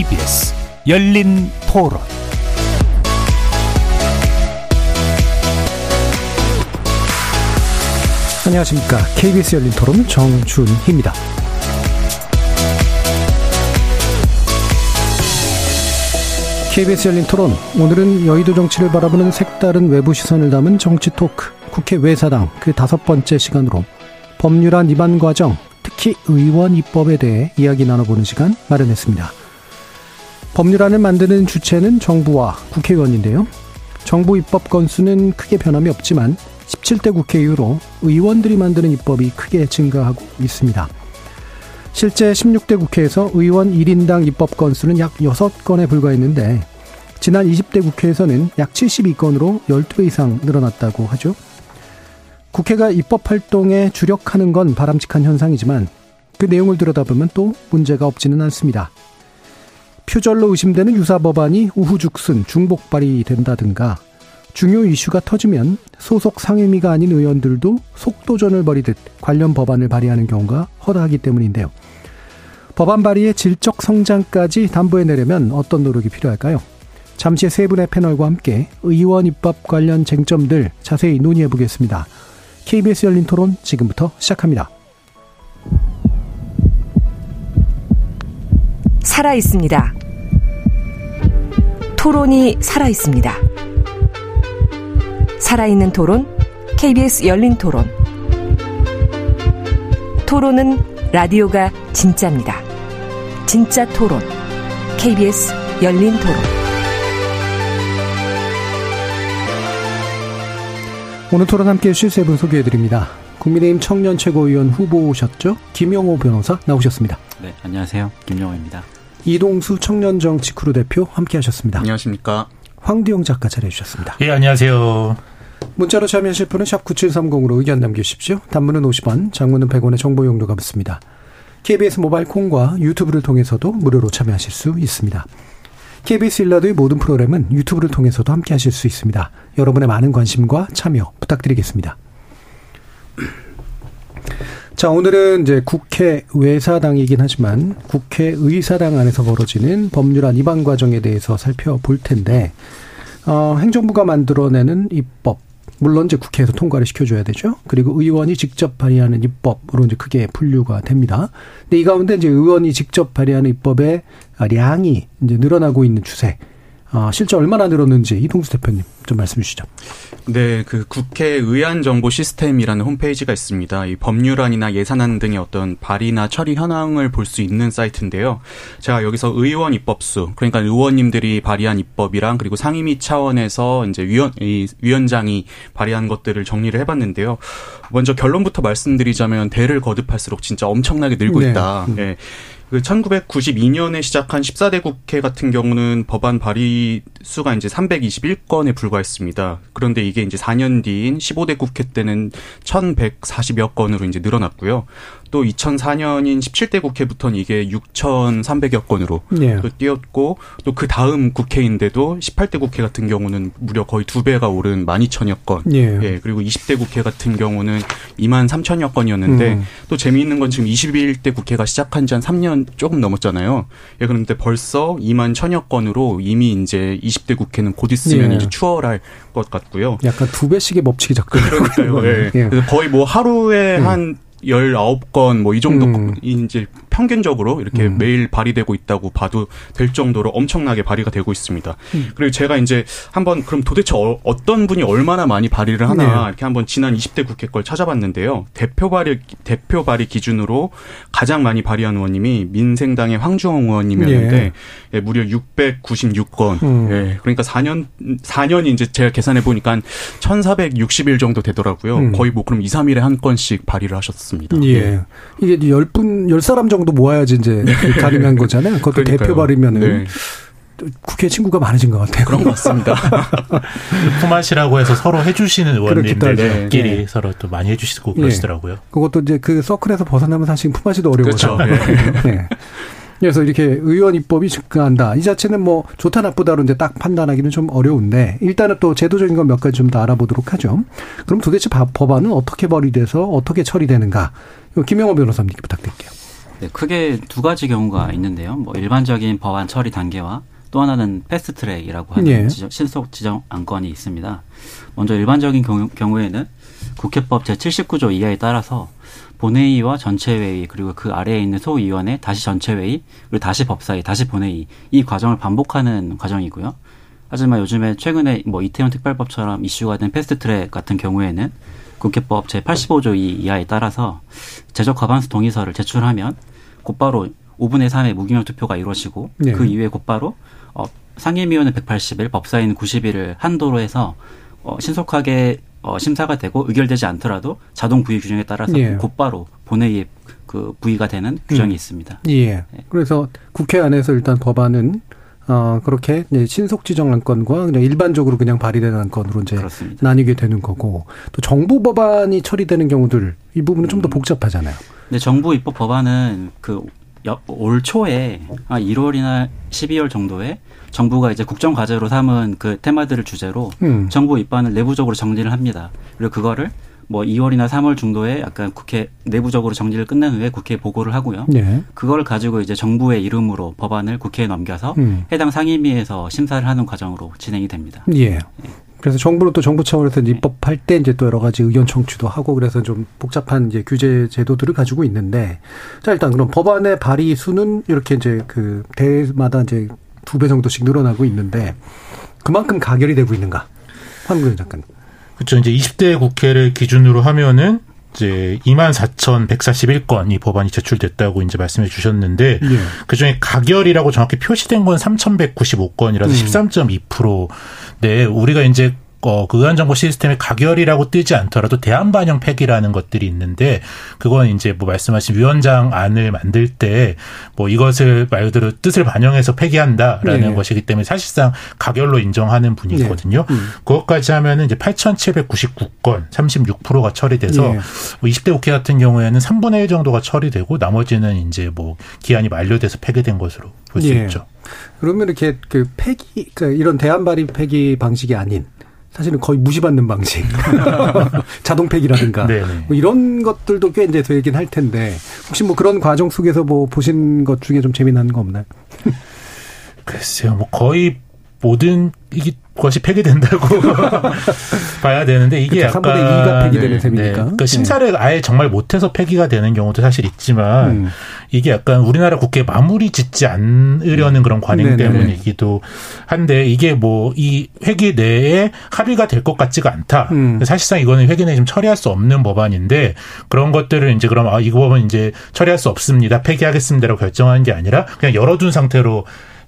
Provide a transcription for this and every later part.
KBS 열린 토론 안녕하십니까. KBS 열린 토론 정준희입니다. KBS 열린 토론. 오늘은 여의도 정치를 바라보는 색다른 외부 시선을 담은 정치 토크. 국회 외사당 그 다섯 번째 시간으로 법률안 위반 과정, 특히 의원 입법에 대해 이야기 나눠보는 시간 마련했습니다. 법률안을 만드는 주체는 정부와 국회의원인데요. 정부 입법 건수는 크게 변함이 없지만 17대 국회 이후로 의원들이 만드는 입법이 크게 증가하고 있습니다. 실제 16대 국회에서 의원 1인당 입법 건수는 약 6건에 불과했는데 지난 20대 국회에서는 약 72건으로 12배 이상 늘어났다고 하죠. 국회가 입법 활동에 주력하는 건 바람직한 현상이지만 그 내용을 들여다보면 또 문제가 없지는 않습니다. 표절로 의심되는 유사 법안이 우후죽순 중복 발의된다든가 중요 이슈가 터지면 소속 상임위가 아닌 의원들도 속도전을 벌이듯 관련 법안을 발의하는 경우가 허다하기 때문인데요. 법안 발의의 질적 성장까지 담보해내려면 어떤 노력이 필요할까요? 잠시 세 분의 패널과 함께 의원 입법 관련 쟁점들 자세히 논의해 보겠습니다. KBS 열린 토론 지금부터 시작합니다. 살아 있습니다. 토론이 살아 있습니다. 살아있는 토론, KBS 열린 토론. 토론은 라디오가 진짜입니다. 진짜 토론, KBS 열린 토론. 오늘 토론 함께 해주실 세분 소개해드립니다. 국민의힘 청년 최고위원 후보셨죠? 김영호 변호사 나오셨습니다. 네, 안녕하세요. 김영호입니다. 이동수 청년정치 크루 대표 함께 하셨습니다. 안녕하십니까. 황두영 작가 자리해 주셨습니다. 예, 안녕하세요. 문자로 참여하실 분은 샵 9730으로 의견 남겨주십시오. 단문은 50원, 장문은 100원의 정보 이용료가 붙습니다. KBS 모바일 콩과 유튜브를 통해서도 무료로 참여하실 수 있습니다. KBS 일라디오의 모든 프로그램은 유튜브를 통해서도 함께 하실 수 있습니다. 여러분의 많은 관심과 참여 부탁드리겠습니다. 자, 오늘은 이제 국회 외사당이긴 하지만 국회 의사당 안에서 벌어지는 법률안 위반 과정에 대해서 살펴볼 텐데, 어, 행정부가 만들어내는 입법, 물론 이제 국회에서 통과를 시켜줘야 되죠. 그리고 의원이 직접 발의하는 입법으로 이제 크게 분류가 됩니다. 근데 이 가운데 이제 의원이 직접 발의하는 입법의 량이 이제 늘어나고 있는 추세. 아, 실제 얼마나 늘었는지 이동수 대표님 좀 말씀해 주시죠. 네, 그 국회 의안 정보 시스템이라는 홈페이지가 있습니다. 이 법률안이나 예산안 등의 어떤 발의나 처리 현황을 볼 수 있는 사이트인데요. 제가 여기서 의원 입법수, 그러니까 의원님들이 발의한 입법이랑 그리고 상임위 차원에서 이제 위원 이 위원장이 발의한 것들을 정리를 해 봤는데요. 먼저 결론부터 말씀드리자면 대를 거듭할수록 진짜 엄청나게 늘고 네. 있다. 네. 그 1992년에 시작한 14대 국회 같은 경우는 법안 발의 수가 이제 321건에 불과했습니다. 그런데 이게 이제 4년 뒤인 15대 국회 때는 1140여 건으로 이제 늘어났고요. 또 2004년인 17대 국회부터는 이게 6,300여 건으로 네. 또 뛰었고 또 그 다음 국회인데도 18대 국회 같은 경우는 무려 거의 두 배가 오른 12,000여 건. 예. 예, 그리고 20대 국회 같은 경우는 2만 3천여 건이었는데 음. 또 재미있는 건 지금 21대 국회가 시작한 지 한 3년 조금 넘었잖아요. 예, 그런데 벌써 2만 천여 건으로 이미 이제 20대 국회는 곧 있으면 예. 이제 추월할 것 같고요. 약간 두 배씩의 법칙이 그러니까요. 예. 예. 그래서 거의 뭐 하루에 음. 한 19건 뭐 이 정도 음. 이제 평균적으로 이렇게 음. 매일 발의되고 있다고 봐도 될 정도로 엄청나게 발의가 되고 있습니다. 음. 그리고 제가 이제 한번 그럼 도대체 어, 떤 분이 얼마나 많이 발의를 하나 네. 이렇게 한번 지난 20대 국회 걸 찾아봤는데요. 대표 발의 대표 발의 기준으로 가장 많이 발의한 의원님이 민생당의 황주홍 의원님이었는데 예, 무려 696건. 음. 예. 그러니까 4년 4년이 이제 제가 계산해 보니까 한 1,460일 정도 되더라고요. 음. 거의 뭐 그럼 2, 3일에 한 건씩 발의를 하셨습니다. 예. 이게 이제 열 분, 열 사람 정도 모아야지 이제 가능한 거잖아요. 그것도 그러니까요. 대표 발의면은 네. 국회 친구가 많아진 것 같아요. 그런 것 같습니다. 품앗이라고 해서 서로 해주시는. 의원님들끼리 네. 서로 또 많이 해주시고 예. 그러시더라고요. 그것도 이제 그 서클에서 벗어나면 사실 품앗이도 어려워서. 그렇죠. 예. 네. 그래서 이렇게 의원 입법이 증가한다. 이 자체는 뭐 좋다 나쁘다로 이제 딱 판단하기는 좀 어려운데 일단은 또 제도적인 건 몇 가지 좀 더 알아보도록 하죠. 그럼 도대체 바- 법안은 어떻게 발의돼서 어떻게 처리되는가? 이거 김영호 변호사님께 부탁드릴게요. 네, 크게 두 가지 경우가 있는데요. 뭐 일반적인 법안 처리 단계와 또 하나는 패스트 트랙이라고 하는 예. 지정, 신속 지정 안건이 있습니다. 먼저 일반적인 경우, 경우 에는 국회법 제79조 이하에 따라서 본회의와 전체회의 그리고 그 아래에 있는 소위원회 다시 전체회의 그리고 다시 법사위 다시 본회의 이 과정을 반복하는 과정이고요. 하지만 요즘에 최근에 뭐 이태원 특별법처럼 이슈가 된 패스트트랙 같은 경우에는 국회법 제85조 이하에 따라서 제적 과반수 동의서를 제출하면 곧바로 5분의 3의 무기명 투표가 이루어지고 네. 그 이후에 곧바로 어, 상임위원회 180일, 법사위는 90일을 한도로 해서 어, 신속하게 어, 심사가 되고 의결되지 않더라도 자동 부의 규정에 따라서 예. 곧바로 본회의에 그 부의가 되는 규정이 음. 있습니다. 예. 그래서 국회 안에서 일단 법안은 어 그렇게 이제 신속 지정 안건과 그냥 일반적으로 그냥 발의되는 안건으로 이제 그렇습니다. 나뉘게 되는 거고 또 정부 법안이 처리되는 경우들 이 부분은 좀더 음. 복잡하잖아요. 근데 정부 입법 법안은 그 올 초에 아 1월이나 12월 정도에 정부가 이제 국정 과제로 삼은 그 테마들을 주제로 음. 정부 입안을 내부적으로 정리를 합니다. 그리고 그거를 뭐 2월이나 3월 정도에 약간 국회 내부적으로 정리를 끝낸 후에 국회에 보고를 하고요. 예. 그걸 가지고 이제 정부의 이름으로 법안을 국회에 넘겨서 음. 해당 상임위에서 심사를 하는 과정으로 진행이 됩니다. 예. 그래서 정부는 또 정부 차원에서 이제 입법할 때 이제 또 여러 가지 의견 청취도 하고 그래서 좀 복잡한 이제 규제 제도들을 가지고 있는데 자 일단 그럼 법안의 발의 수는 이렇게 이제 그 대마다 이제 두 배 정도씩 늘어나고 있는데 그만큼 가결이 되고 있는가? 황근 작가님. 그렇죠. 이제 20대 국회를 기준으로 하면은 이제 24,141건 이 법안이 제출됐다고 이제 말씀해 주셨는데 예. 그중에 가결이라고 정확히 표시된 건 3,195건이라서 음. 13.2%. 네, 우리가 이제 어, 그 의안정보 시스템에 가결이라고 뜨지 않더라도 대안반영 폐기라는 것들이 있는데 그건 이제 뭐 말씀하신 위원장 안을 만들 때 뭐 이것을 말 그대로 뜻을 반영해서 폐기한다라는 네. 것이기 때문에 사실상 가결로 인정하는 분이거든요. 음. 그것까지 하면은 이제 8,799건, 36%가 처리돼서 예. 뭐 20대 국회 같은 경우에는 3분의 1 정도가 처리되고 나머지는 이제 뭐 기한이 만료돼서 폐기된 것으로 볼수 예. 있죠. 그러면 이렇게 그 폐기, 그 이런 대안 발의 폐기 방식이 아닌 사실은 거의 무시받는 방식. 자동 폐기라든가. 네네. 뭐 이런 것들도 꽤 이제 되긴 할 텐데 혹시 뭐 그런 과정 속에서 뭐 보신 것 중에 좀 재미난 거 없나요? 글쎄요, 뭐 거의 모든 이게 것이 폐기된다고 봐야 되는데 이게 그쵸, 약간 3분의 2가 폐기되는 셈이니까. 그러니까 심사를 아예 정말 못해서 폐기가 되는 경우도 사실 있지만 음. 이게 약간 우리나라 국회 마무리 짓지 않으려는 그런 관행 네네네. 때문이기도 한데 이게 뭐 이 회기 내에 합의가 될 것 같지가 않다. 음. 사실상 이거는 회기 내에 좀 처리할 수 없는 법안인데 그런 것들을 이제 그럼 아 이거 법은 이제 처리할 수 없습니다. 폐기하겠습니다라고 결정한 게 아니라 그냥 열어둔 상태로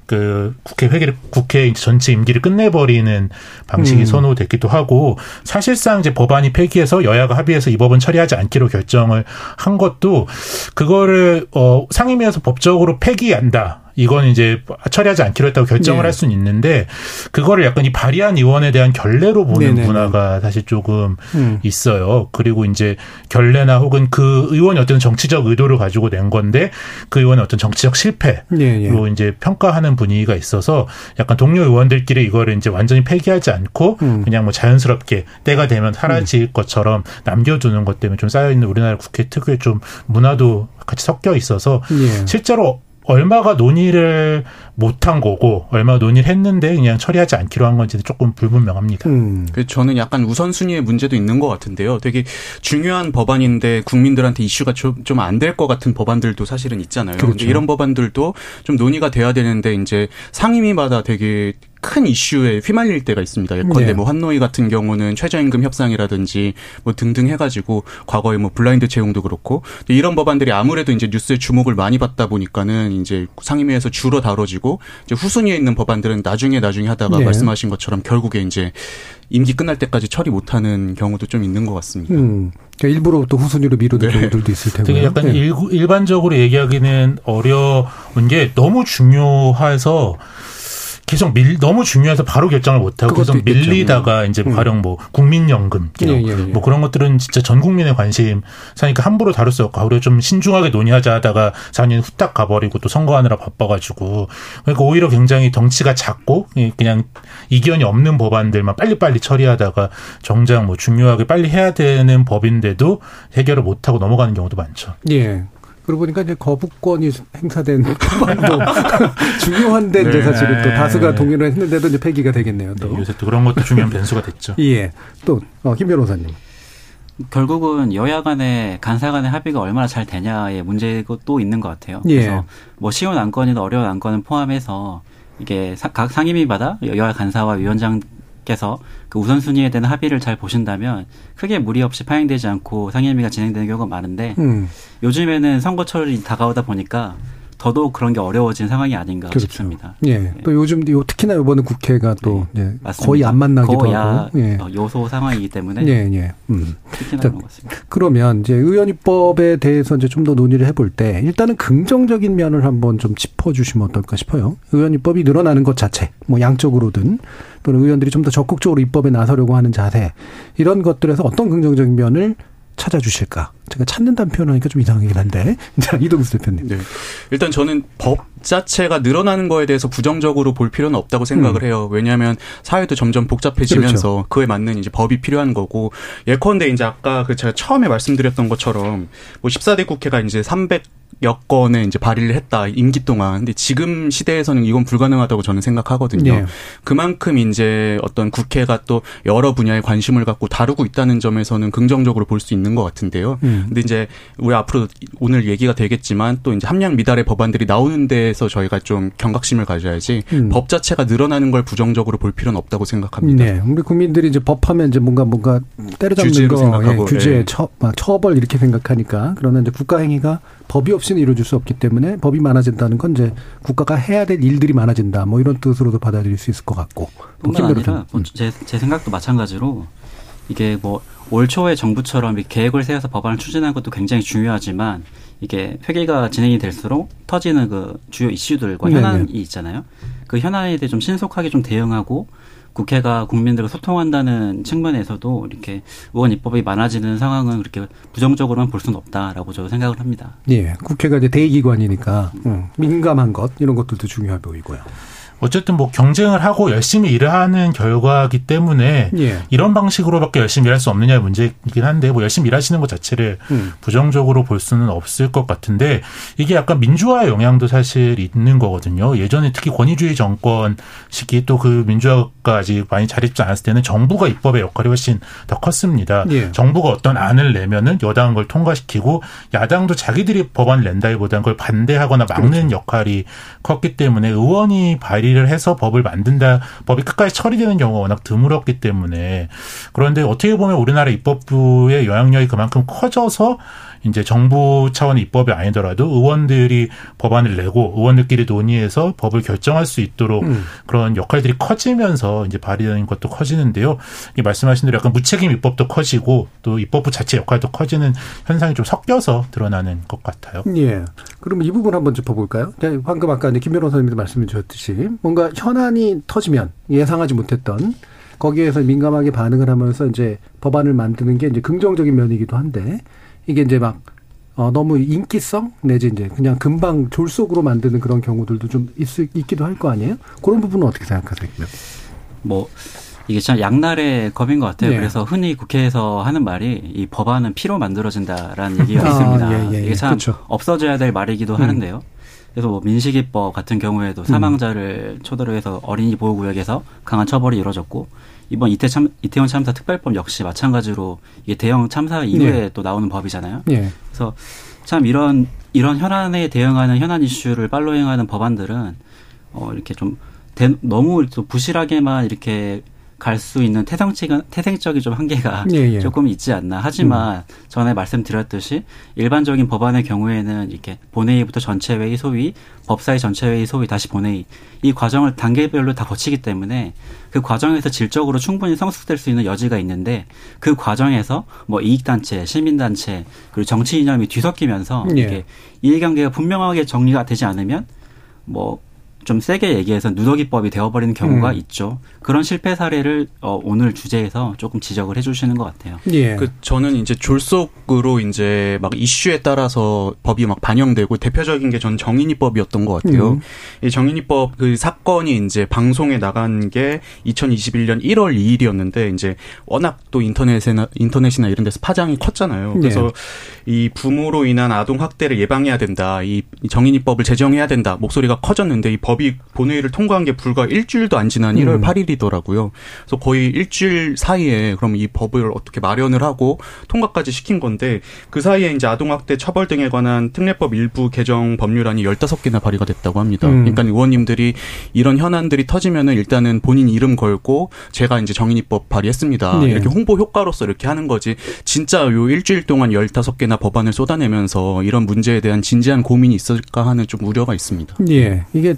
그 국회 회기를 국회 전체 임기를 끝내버리는 방식이 음. 선호됐기도 하고 사실상 이제 법안이 폐기해서 여야가 합의해서 이 법은 처리하지 않기로 결정을 한 것도 그거를 어 상임위에서 법적으로 폐기한다. 이건 이제 처리하지 않기로 했다고 결정을 네. 할 수는 있는데 그거를 약간 이 발의한 의원에 대한 결례로 보는 네네네. 문화가 사실 조금 음. 있어요. 그리고 이제 결례나 혹은 그 의원이 어떤 정치적 의도를 가지고 낸 건데 그 의원의 어떤 정치적 실패로 예, 예. 이제 평가하는 분위기가 있어서 약간 동료 의원들끼리 이거를 이제 완전히 폐기하지 않고 음. 그냥 뭐 자연스럽게 때가 되면 사라질 것처럼 남겨두는 것 때문에 좀 쌓여있는 우리나라 국회 특유의 좀 문화도 같이 섞여 있어서 예. 실제로 얼마가 논의를 못한 거고 얼마가 논의를 했는데 그냥 처리하지 않기로 한 건지는 조금 불분명합니다. 음. 그래서 저는 약간 우선순위의 문제도 있는 것 같은데요. 되게 중요한 법안인데 국민들한테 이슈가 좀 안 될 것 같은 법안들도 사실은 있잖아요. 그렇죠. 근데 이런 법안들도 좀 논의가 돼야 되는데 이제 상임위마다 되게 큰 이슈에 휘말릴 때가 있습니다. 예컨대 네. 뭐 환노위 같은 경우는 최저임금 협상이라든지 뭐 등등 해가지고 과거에 뭐 블라인드 채용도 그렇고 이런 법안들이 아무래도 이제 뉴스에 주목을 많이 받다 보니까는 이제 상임위에서 주로 다뤄지고 이제 후순위에 있는 법안들은 나중에 나중에 하다가 네. 말씀하신 것처럼 결국에 이제 임기 끝날 때까지 처리 못하는 경우도 좀 있는 것 같습니다. 음. 그러니까 일부러 또 후순위로 미루는 네. 경우들도 있을 테고요. 되게 약간 예. 일, 일반적으로 얘기하기는 어려운 게 너무 중요해서 계속 밀 너무 중요해서 바로 결정을 못하고 계속. 밀리다가 이제 음. 가령 뭐 국민연금 예, 예, 예. 뭐 그런 것들은 진짜 전 국민의 관심 사니까 함부로 다룰 수 없고 아, 우리가 좀 신중하게 논의하자 하다가 4년 후딱 가버리고 또 선거하느라 바빠가지고 그러니까 오히려 굉장히 덩치가 작고 예, 그냥 이견이 없는 법안들만 빨리빨리 처리하다가 정작 뭐 중요하게 빨리 해야 되는 법인데도 해결을 못하고 넘어가는 경우도 많죠. 예. 그러고 보니까 이제 거부권이 행사된 법안도 중요한데 이제 네. 사실은 또 다수가 동의를 했는데도 이제 폐기가 되겠네요. 또. 네, 요새 또 그런 것도 중요한 변수가 됐죠. 예. 또, 어, 김 변호사님. 결국은 여야 간의 간사 간의 합의가 얼마나 잘 되냐의 문제가 또 있는 것 같아요. 예. 그래서 뭐 쉬운 안건이나 어려운 안건을 포함해서 이게 사- 각 상임위마다 여야 간사와 위원장 께서 그 우선순위에 대한 합의를 잘 보신다면 크게 무리 없이 파행되지 않고 상임위가 진행되는 경우가 많은데 음. 요즘에는 선거철이 다가오다 보니까 더더욱 그런 게 어려워진 상황이 아닌가 그렇죠. 싶습니다. 예. 또 요즘, 요, 특히나 요번에 국회가 또, 예. 거의 안 만나기도 거야 하고. 예. 어, 요소 상황이기 때문에 예, 예. 음. 특히나 자, 그런 것 같습니다. 그러면 이제 의원입법에 대해서 이제 좀 더 논의를 해볼 때 일단은 긍정적인 면을 한번 좀 짚어주시면 어떨까 싶어요. 의원입법이 늘어나는 것 자체, 뭐 양적으로든 또는 의원들이 좀 더 적극적으로 입법에 나서려고 하는 자세 이런 것들에서 어떤 긍정적인 면을 찾아주실까? 제가 찾는다는 표현하니까 좀 이상하긴 한데. 자, 이동수 대표님. 네. 일단 저는 법 자체가 늘어나는 거에 대해서 부정적으로 볼 필요는 없다고 생각을 음. 해요. 왜냐하면 사회도 점점 복잡해지면서 그에 맞는 이제 법이 필요한 거고 예컨대 이제 아까 그 제가 처음에 말씀드렸던 것처럼 뭐 14대 국회가 이제 300 여건에 이제 발의를 했다 임기 동안 근데 지금 시대에서는 이건 불가능하다고 저는 생각하거든요. 예. 그만큼 이제 어떤 국회가 또 여러 분야에 관심을 갖고 다루고 있다는 점에서는 긍정적으로 볼 수 있는 것 같은데요. 음. 근데 이제 우리 앞으로 오늘 얘기가 되겠지만 또 이제 함량 미달의 법안들이 나오는 데에서 저희가 좀 경각심을 가져야지 음. 법 자체가 늘어나는 걸 부정적으로 볼 필요는 없다고 생각합니다. 네, 우리 국민들이 이제 법하면 이제 뭔가 뭔가 때려잡는 거, 생각하고, 예, 규제, 예. 처, 막 처벌 이렇게 생각하니까 그러나 이제 국가 행위가 법이 없이 는 이루어질 수 없기 때문에 법이 많아진다는 건 이제 국가가 해야 될 일들이 많아진다. 뭐 이런 뜻으로도 받아들일 수 있을 것 같고. 또 뿐만 김 아니라. 뭐 제, 제 생각도 마찬가지로 이게 뭐 올 초에 정부처럼 이 계획을 세워서 법안을 추진하는 것도 굉장히 중요하지만 이게 회계가 진행이 될수록 터지는 그 주요 이슈들과 네네. 현안이 있잖아요. 그 현안에 대해 좀 신속하게 좀 대응하고 국회가 국민들과 소통한다는 측면에서도 이렇게 의원 입법이 많아지는 상황은 그렇게 부정적으로만 볼 수는 없다라고 저는 생각을 합니다. 예, 국회가 이제 대기관이니까 음, 민감한 것 이런 것들도 중요해 보이고요. 어쨌든 뭐 경쟁을 하고 열심히 일을 하는 결과기 때문에 예. 이런 방식으로밖에 열심히 일할 수 없느냐의 문제이긴 한데 뭐 열심히 일하시는 것 자체를 음. 부정적으로 볼 수는 없을 것 같은데 이게 약간 민주화의 영향도 사실 있는 거거든요. 예전에 특히 권위주의 정권 시기 또 그 민주화가 아직 많이 잘 입지 않았을 때는 정부가 입법의 역할이 훨씬 더 컸습니다. 예. 정부가 어떤 안을 내면은 여당은 그걸 통과시키고 야당도 자기들이 법안을 낸다기보다는 그걸 반대하거나 막는 그렇죠. 역할이 컸기 때문에 의원이 발의 를 해서 법을 만든다, 법이 끝까지 처리되는 경우가 워낙 드물었기 때문에. 그런데 어떻게 보면 우리나라 입법부의 영향력이 그만큼 커져서 이제 정부 차원의 입법이 아니더라도 의원들이 법안을 내고 의원들끼리 논의해서 법을 결정할 수 있도록 음. 그런 역할들이 커지면서 이제 발의되는 것도 커지는데요. 이 말씀하신 대로 약간 무책임 입법도 커지고 또 입법부 자체 역할도 커지는 현상이 좀 섞여서 드러나는 것 같아요. 예. 그러면 이 부분 한번 짚어볼까요? 네, 방금 아까 이제 김 변호사님도 말씀해 주셨듯이 뭔가 현안이 터지면 예상하지 못했던 거기에서 민감하게 반응을 하면서 이제 법안을 만드는 게 이제 긍정적인 면이기도 한데 이게 이제 막 어, 너무 인기성 내지 이제 그냥 금방 졸속으로 만드는 그런 경우들도 좀 있, 있기도 할 거 아니에요? 그런 부분은 어떻게 생각하세요? 뭐 이게 참 양날의 검인 것 같아요. 네. 그래서 흔히 국회에서 하는 말이 이 법안은 피로 만들어진다라는 얘기가 아, 있습니다. 예, 예, 예. 이게 참 그렇죠. 없어져야 될 말이기도 음. 하는데요. 그래서 뭐 민식이법 같은 경우에도 사망자를 초대로 해서 어린이 보호구역에서 강한 처벌이 이루어졌고 이번 이태 참, 이태원 참사 특별법 역시 마찬가지로 이게 대형 참사 이후에 네. 또 나오는 법이잖아요. 예. 그래서 참 이런 이런 현안에 대응하는 현안 이슈를 팔로잉하는 법안들은 어 이렇게 좀 대- 너무 또 부실하게만 이렇게 갈 수 있는 태생적인 태생적인 좀 한계가 예, 예. 조금 있지 않나. 하지만 전에 말씀드렸듯이 일반적인 법안의 경우에는 이렇게 본회의부터 전체회의 소위, 법사위 전체회의 소위 다시 본회의 이 과정을 단계별로 다 거치기 때문에 그 과정에서 질적으로 충분히 성숙될 수 있는 여지가 있는데 그 과정에서 뭐 이익단체, 시민단체 그리고 정치 이념이 뒤섞이면서 예. 이게 이해관계가 분명하게 정리가 되지 않으면 뭐 좀 세게 얘기해서 누더기법이 되어버리는 경우가 음. 있죠. 그런 실패 사례를 어, 오늘 주제에서 조금 지적을 해주시는 것 같아요. 예. 그 저는 이제 졸속으로 이제 막 이슈에 따라서 법이 막 반영되고 대표적인 게 전 정인이법이었던 것 같아요. 음. 이 정인이법 그 사건이 이제 방송에 나간 게 2021년 1월 2일이었는데 이제 워낙 또 인터넷이나 인터넷이나 이런 데서 파장이 컸잖아요. 그래서 이 부모로 인한 아동 학대를 예방해야 된다. 이 정인이법을 제정해야 된다. 목소리가 커졌는데 이법 이 본회의를 통과한 게 불과 일주일도 안 지난 1월 음. 8일이더라고요. 그래서 거의 일주일 사이에 그럼 이 법을 어떻게 마련을 하고 통과까지 시킨 건데 그 사이에 이제 아동학대 처벌 등에 관한 특례법 일부 개정 법률안이 15개나 발의가 됐다고 합니다. 음. 그러니까 의원님들이 이런 현안들이 터지면은 일단은 본인 이름 걸고 제가 이제 정인이법 발의했습니다. 네. 이렇게 홍보 효과로서 이렇게 하는 거지. 진짜 요 일주일 동안 15개나 법안을 쏟아내면서 이런 문제에 대한 진지한 고민이 있을까 하는 좀 우려가 있습니다. 예. 이게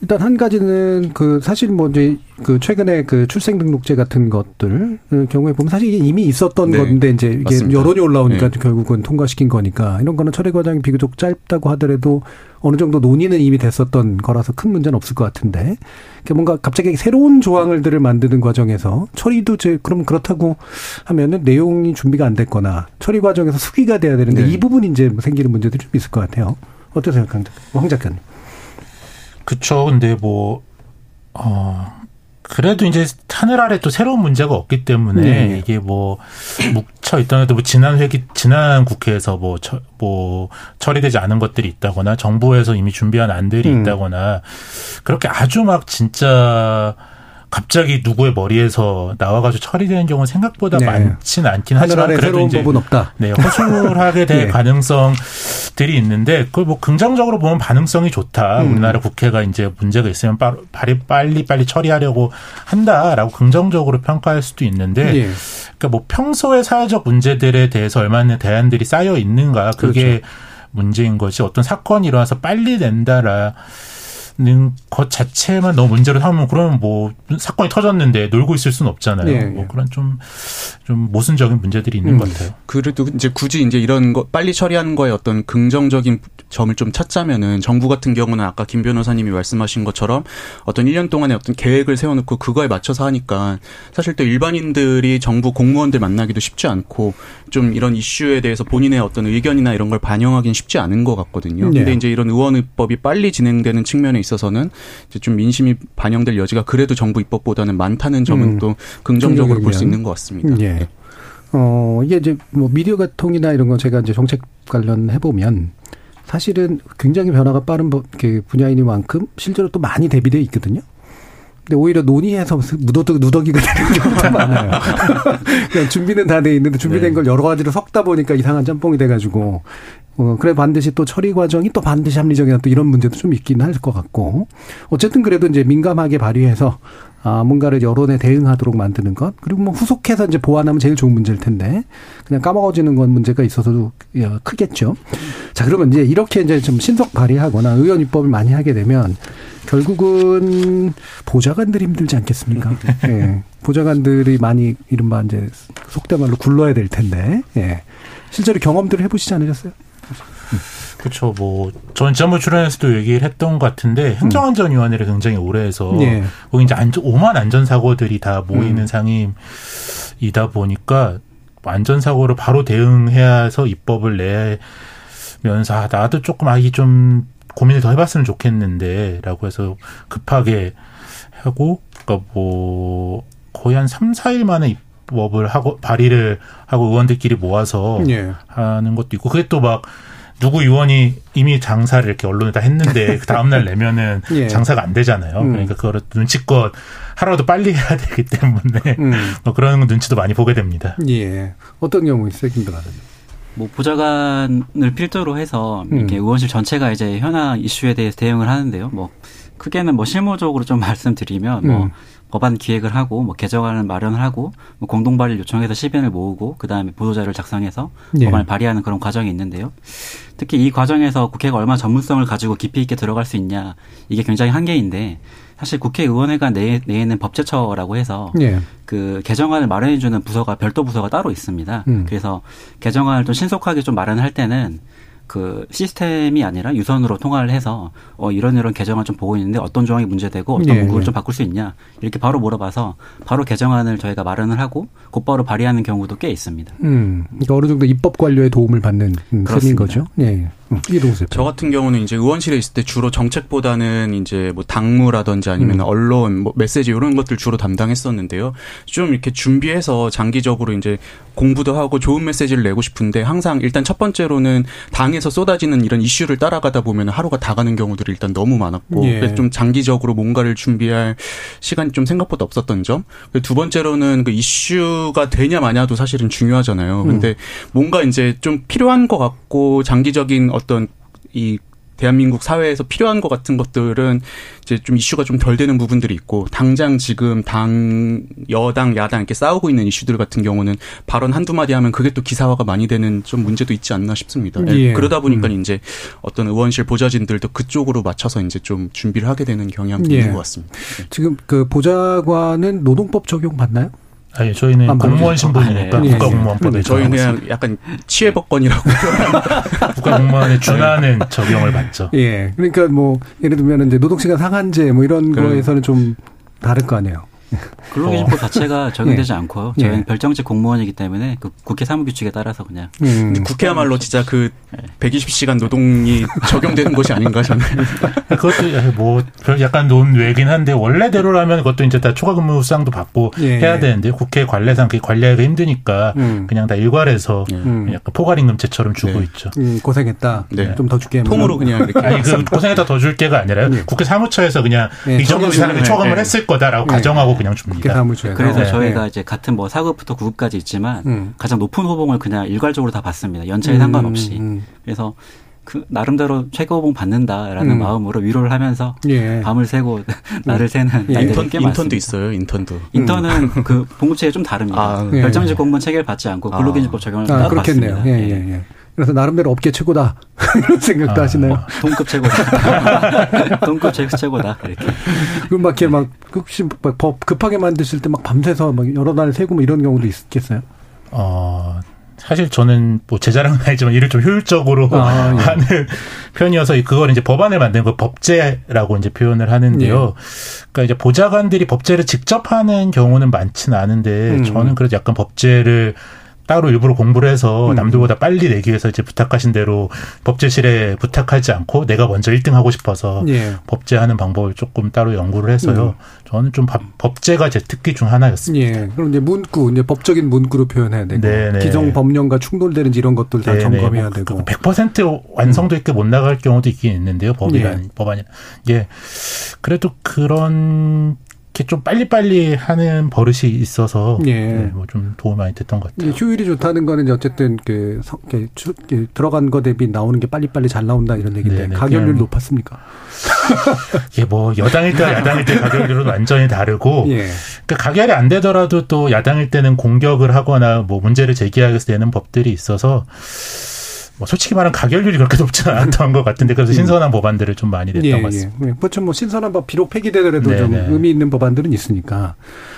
일단 한 가지는 그 사실 뭐 이제 그 최근에 그 출생 등록제 같은 것들 그 경우에 보면 사실 이게 이미 있었던 네. 건데 이제 이게 맞습니다. 여론이 올라오니까 네. 결국은 통과시킨 거니까 이런 거는 처리 과정이 비교적 짧다고 하더라도 어느 정도 논의는 이미 됐었던 거라서 큰 문제는 없을 것 같은데 뭔가 갑자기 새로운 조항들을 만드는 과정에서 처리도 제 그럼 그렇다고 하면은 내용이 준비가 안 됐거나 처리 과정에서 수기가 돼야 되는데 네. 이 부분이 이제 뭐 생기는 문제들이 좀 있을 것 같아요. 어떠세요, 강 작- 황 작가님? 그쵸. 근데 뭐, 어, 그래도 이제 하늘 아래 또 새로운 문제가 없기 때문에 네. 이게 뭐 묵혀 있던 뭐 지난 회기 지난 국회에서 뭐, 처, 뭐 처리되지 않은 것들이 있다거나 정부에서 이미 준비한 안들이 음. 있다거나 그렇게 아주 막 진짜 갑자기 누구의 머리에서 나와가지고 처리되는 경우는 생각보다 네. 많지는 않긴 하지만 그래도 이제 법은 없다. 네, 허술하게 될 예. 가능성들이 있는데 그걸 뭐 긍정적으로 보면 반응성이 좋다. 음. 우리나라 국회가 이제 문제가 있으면 빠- 빨리 빨리 빨리 처리하려고 한다라고 긍정적으로 평가할 수도 있는데 예. 그러니까 뭐 평소의 사회적 문제들에 대해서 얼마나 대안들이 쌓여 있는가 그게 그렇죠. 문제인 거지 어떤 사건이 일어나서 빨리 낸다라 는 것 자체만 너무 문제로 삼으면 그러면 뭐 사건이 터졌는데 놀고 있을 수는 없잖아요. 예, 뭐 예. 그런 좀좀 모순적인 문제들이 있는 음. 것 같아요. 그래도 이제 굳이 이제 이런 거 빨리 처리하는 거에 어떤 긍정적인 점을 좀 찾자면은 정부 같은 경우는 아까 김 변호사님이 말씀하신 것처럼 어떤 1년 동안의 어떤 계획을 세워놓고 그거에 맞춰서 하니까 사실 또 일반인들이 정부 공무원들 만나기도 쉽지 않고 좀 이런 이슈에 대해서 본인의 어떤 의견이나 이런 걸 반영하기는 쉽지 않은 것 같거든요. 네. 근데 이제 이런 의원 입법이 빨리 진행되는 측면에 있어서는 이제 좀 민심이 반영될 여지가 그래도 정부 입법보다는 많다는 점은 음. 또 긍정적으로 볼 수 있는 것 같습니다. 예. 어, 이게 이제 뭐 미디어 가통이나 이런 거 제가 이제 정책 관련해 보면 사실은 굉장히 변화가 빠른 법- 그 분야이니만큼 실제로 또 많이 대비되어 있거든요. 근데 오히려 논의해서 누더기가 되는 경우도 많아요. 그냥 준비는 다 돼 있는데 준비된 네. 걸 여러 가지로 섞다 보니까 이상한 짬뽕이 돼가지고 어, 그래 반드시 또 처리 과정이 또 반드시 합리적이나 또 이런 문제도 좀 있긴 할 것 같고 어쨌든 그래도 이제 민감하게 발휘해서 아, 뭔가를 여론에 대응하도록 만드는 것 그리고 뭐 후속해서 이제 보완하면 제일 좋은 문제일 텐데 그냥 까먹어지는 건 문제가 있어서도 어, 크겠죠. 자 그러면 이제 이렇게 이제 좀 신속 발휘하거나 의원 입법을 많이 하게 되면 결국은 보좌관들이 힘들지 않겠습니까? 예. 보좌관들이 많이 이른바 이제 속된 말로 굴러야 될 텐데 예. 실제로 경험들을 해보시지 않으셨어요? 그렇죠. 뭐 전 지난번 출연에서도 얘기를 했던 것 같은데 행정안전위원회를 굉장히 오래 해서 예. 거기 이제 안전, 오만 안전 사고들이 다 모이는 음. 상임이다 보니까 안전 사고를 바로 대응해야 해서 입법을 내면서 아, 나도 조금 아, 이게 좀 고민을 더 해봤으면 좋겠는데라고 해서 급하게 하고 그러니까 뭐 거의 한 3, 4일 만에 입법을 하고 발의를 하고 의원들끼리 모아서 예. 하는 것도 있고 그게 또막 누구 의원이 이미 장사를 이렇게 언론에 다 했는데 그 다음날 내면은 예. 장사가 안 되잖아요. 음. 그러니까 그거를 눈치껏 하루라도 빨리 해야 되기 때문에 음. 뭐 그런 눈치도 많이 보게 됩니다. 예. 어떤 경우 있어요, 김 변호사님? 뭐 보좌관을 필두로 해서 음. 이렇게 의원실 전체가 이제 현안 이슈에 대해서 대응을 하는데요. 뭐 크게는 뭐 실무적으로 좀 말씀드리면 뭐 음. 법안 기획을 하고 뭐 개정안을 마련을 하고 뭐 공동 발의를 요청해서 시변을 모으고 그다음에 보도자료를 작성해서 예. 법안을 발의하는 그런 과정이 있는데요. 특히 이 과정에서 국회가 얼마나 전문성을 가지고 깊이 있게 들어갈 수 있냐 이게 굉장히 한계인데 사실 국회의원회관 내에, 내에는 법제처라고 해서 예. 그 개정안을 마련해주는 부서가 별도 부서가 따로 있습니다. 음. 그래서 개정안을 좀 신속하게 좀 마련할 때는 그 시스템이 아니라 유선으로 통화를 해서 어 이런 이런 개정안 좀 보고 있는데 어떤 조항이 문제되고 어떤 예, 문구를 예. 좀 바꿀 수 있냐 이렇게 바로 물어봐서 바로 개정안을 저희가 마련을 하고 곧바로 발의하는 경우도 꽤 있습니다. 음, 그러니까 어느 정도 입법 관료의 도움을 받는 음, 셈인. 거죠. 예. 음, 이동수 저 같은 경우는 이제 의원실에 있을 때 주로 정책보다는 이제 뭐 당무라든지 아니면 음. 언론, 뭐 메시지 이런 것들 주로 담당했었는데요. 좀 이렇게 준비해서 장기적으로 이제 공부도 하고 좋은 메시지를 내고 싶은데 항상 일단 첫 번째로는 당에서 쏟아지는 이런 이슈를 따라가다 보면 하루가 다 가는 경우들이 일단 너무 많았고 예. 그래서 좀 장기적으로 뭔가를 준비할 시간이 좀 생각보다 없었던 점. 두 번째로는 그 이슈가 되냐 마냐도 사실은 중요하잖아요. 근데 뭔가 이제 좀 필요한 것 같고 장기적인 어떤 이 대한민국 사회에서 필요한 것 같은 것들은 이제 좀 이슈가 좀 덜 되는 부분들이 있고 당장 지금 당 여당 야당 이렇게 싸우고 있는 이슈들 같은 경우는 발언 한두 마디 하면 그게 또 기사화가 많이 되는 좀 문제도 있지 않나 싶습니다. 예. 그러다 보니까 음. 이제 어떤 의원실 보좌진들도 그쪽으로 맞춰서 이제 좀 준비를 하게 되는 경향도 예. 있는 것 같습니다. 지금 그 보좌관은 노동법 적용 받나요? 아니 저희는 아, 공무원. 신분이니까 아, 예. 국가공무원법에 예. 저희 그냥 약간 치해법권이라고 국가공무원에 준하는 적용을 받죠. 예. 그러니까 뭐 예를 들면 이제 노동시간 상한제 뭐 이런 그럼. 거에서는 좀 다를 거 아니에요. 근로기준법 자체가 적용되지 않고요. 저희는 예. 별정직 공무원이기 때문에 그 국회 사무규칙에 따라서 그냥 음. 국회야말로 진짜 그 120시간 노동이 적용되는 것이 아닌가 저는. 그것도 뭐 별- 약간 논외긴 한데 원래대로라면 그것도 이제 다 초과근무 수당도 받고 예. 해야 되는데 국회 관례상 그게 관리하기가 힘드니까 음. 그냥 다 일괄해서 음. 약간 포괄임금제처럼 주고 네. 있죠. 음, 고생했다. 네. 좀더 줄게. 뭐 통으로 그냥 이렇게. 아니 그 고생에다 더 줄 게가 아니라요. 예. 국회 사무처에서 그냥 예, 이 정도 사람이 초과을 예. 했을 거다라고 예. 가정하고 그냥 줍니다. 그래서 네. 저희가 이제 같은 뭐 4급부터 9급까지 있지만 음. 가장 높은 호봉을 그냥 일괄적으로 다 받습니다. 연차에 음, 상관없이. 음. 그래서 그 나름대로 최고 봉 받는다라는 음. 마음으로 위로를 하면서 예. 밤을 새고 날을 새는 예. 인턴, 꽤 인턴도. 있어요, 인턴도. 인턴은 그 봉급체가 좀 다릅니다. 아, 예. 별정직 공무원 체계를 받지 않고 아. 근로기준법 적용을 아, 따로 그렇겠네요. 받습니다. 예, 예, 예. 그래서 나름대로 업계 최고다. 이런 생각도 아, 하시나요? 동급 최고다. 동급 최- 최고다. 이렇게. 그럼 막 이렇게 막 혹시 막법 급하게 만드실 때 막 밤새서 막 여러 날 새고 뭐 이런 경우도 있겠어요? 어, 사실 저는 뭐 제 자랑은 아니지만 일을 좀 효율적으로 아, 예. 하는 편이어서 그걸 이제 법안을 만드는 걸 법제라고 이제 표현을 하는데요. 예. 그러니까 이제 보좌관들이 법제를 직접 하는 경우는 많지는 않은데 음. 저는 그래도 약간 법제를 따로 일부러 공부를 해서 음. 남들보다 빨리 내기 위해서 이제 부탁하신 대로 법제실에 부탁하지 않고 내가 먼저 1등 하고 싶어서 예. 법제하는 방법을 조금 따로 연구를 해서요. 저는 좀 법- 법제가 제 특기 중 하나였습니다. 예. 그럼 이제 문구, 이제 법적인 문구로 표현해야 되고 네네. 기성 법령과 충돌되는지 이런 것들 다 네네. 점검해야 뭐 되고. 음. 100% 완성도 있게 못 나갈 경우도 있긴 있는데요. 법이란 예. 법안이. 예. 그래도 그런 게 좀 빨리빨리 하는 버릇이 있어서 예. 뭐좀 도움이 많이 됐던 것 같아요. 효율이 좋다는 거는 어쨌든 그 성- 이렇게 추- 이렇게 들어간 거 대비 나오는 게 빨리빨리 잘 나온다 이런 얘기인데 네네. 가결률 그냥- 높았습니까? 이게 뭐 여당일 때와 야당일 때 가결률은 완전히 다르고 예. 그 가결이 안 되더라도 또 야당일 때는 공격을 하거나 뭐 문제를 위해서 내는 법들이 있어서 뭐 솔직히 말하면 가결률이 그렇게 높지는 않았던 것 같은데 그래서 신선한 법안들을 좀 많이 냈던 예, 것 같습니다. 예. 예. 그렇죠. 뭐 신선한 법 비록 폐기되더라도 네, 좀 네. 의미 있는 법안들은 있으니까.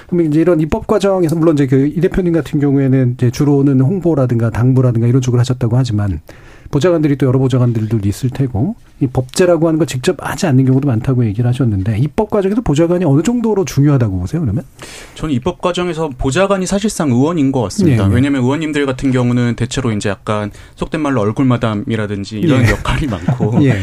그럼 이제 이런 입법 과정에서 물론 이제 그 이 대표님 같은 경우에는 이제 주로는 홍보라든가 당부라든가 이런 쪽을 하셨다고 하지만 보좌관들이 또 여러 보좌관들도 있을 테고 이 법제라고 하는 걸 직접 하지 않는 경우도 많다고 얘기를 하셨는데 입법 과정에서 보좌관이 어느 정도로 중요하다고 보세요 그러면? 저는 입법 과정에서 보좌관이 사실상 의원인 것 같습니다. 네. 왜냐하면 의원님들 같은 경우는 대체로 이제 약간 속된 말로 얼굴마담이라든지 이런 예. 역할이 많고 예.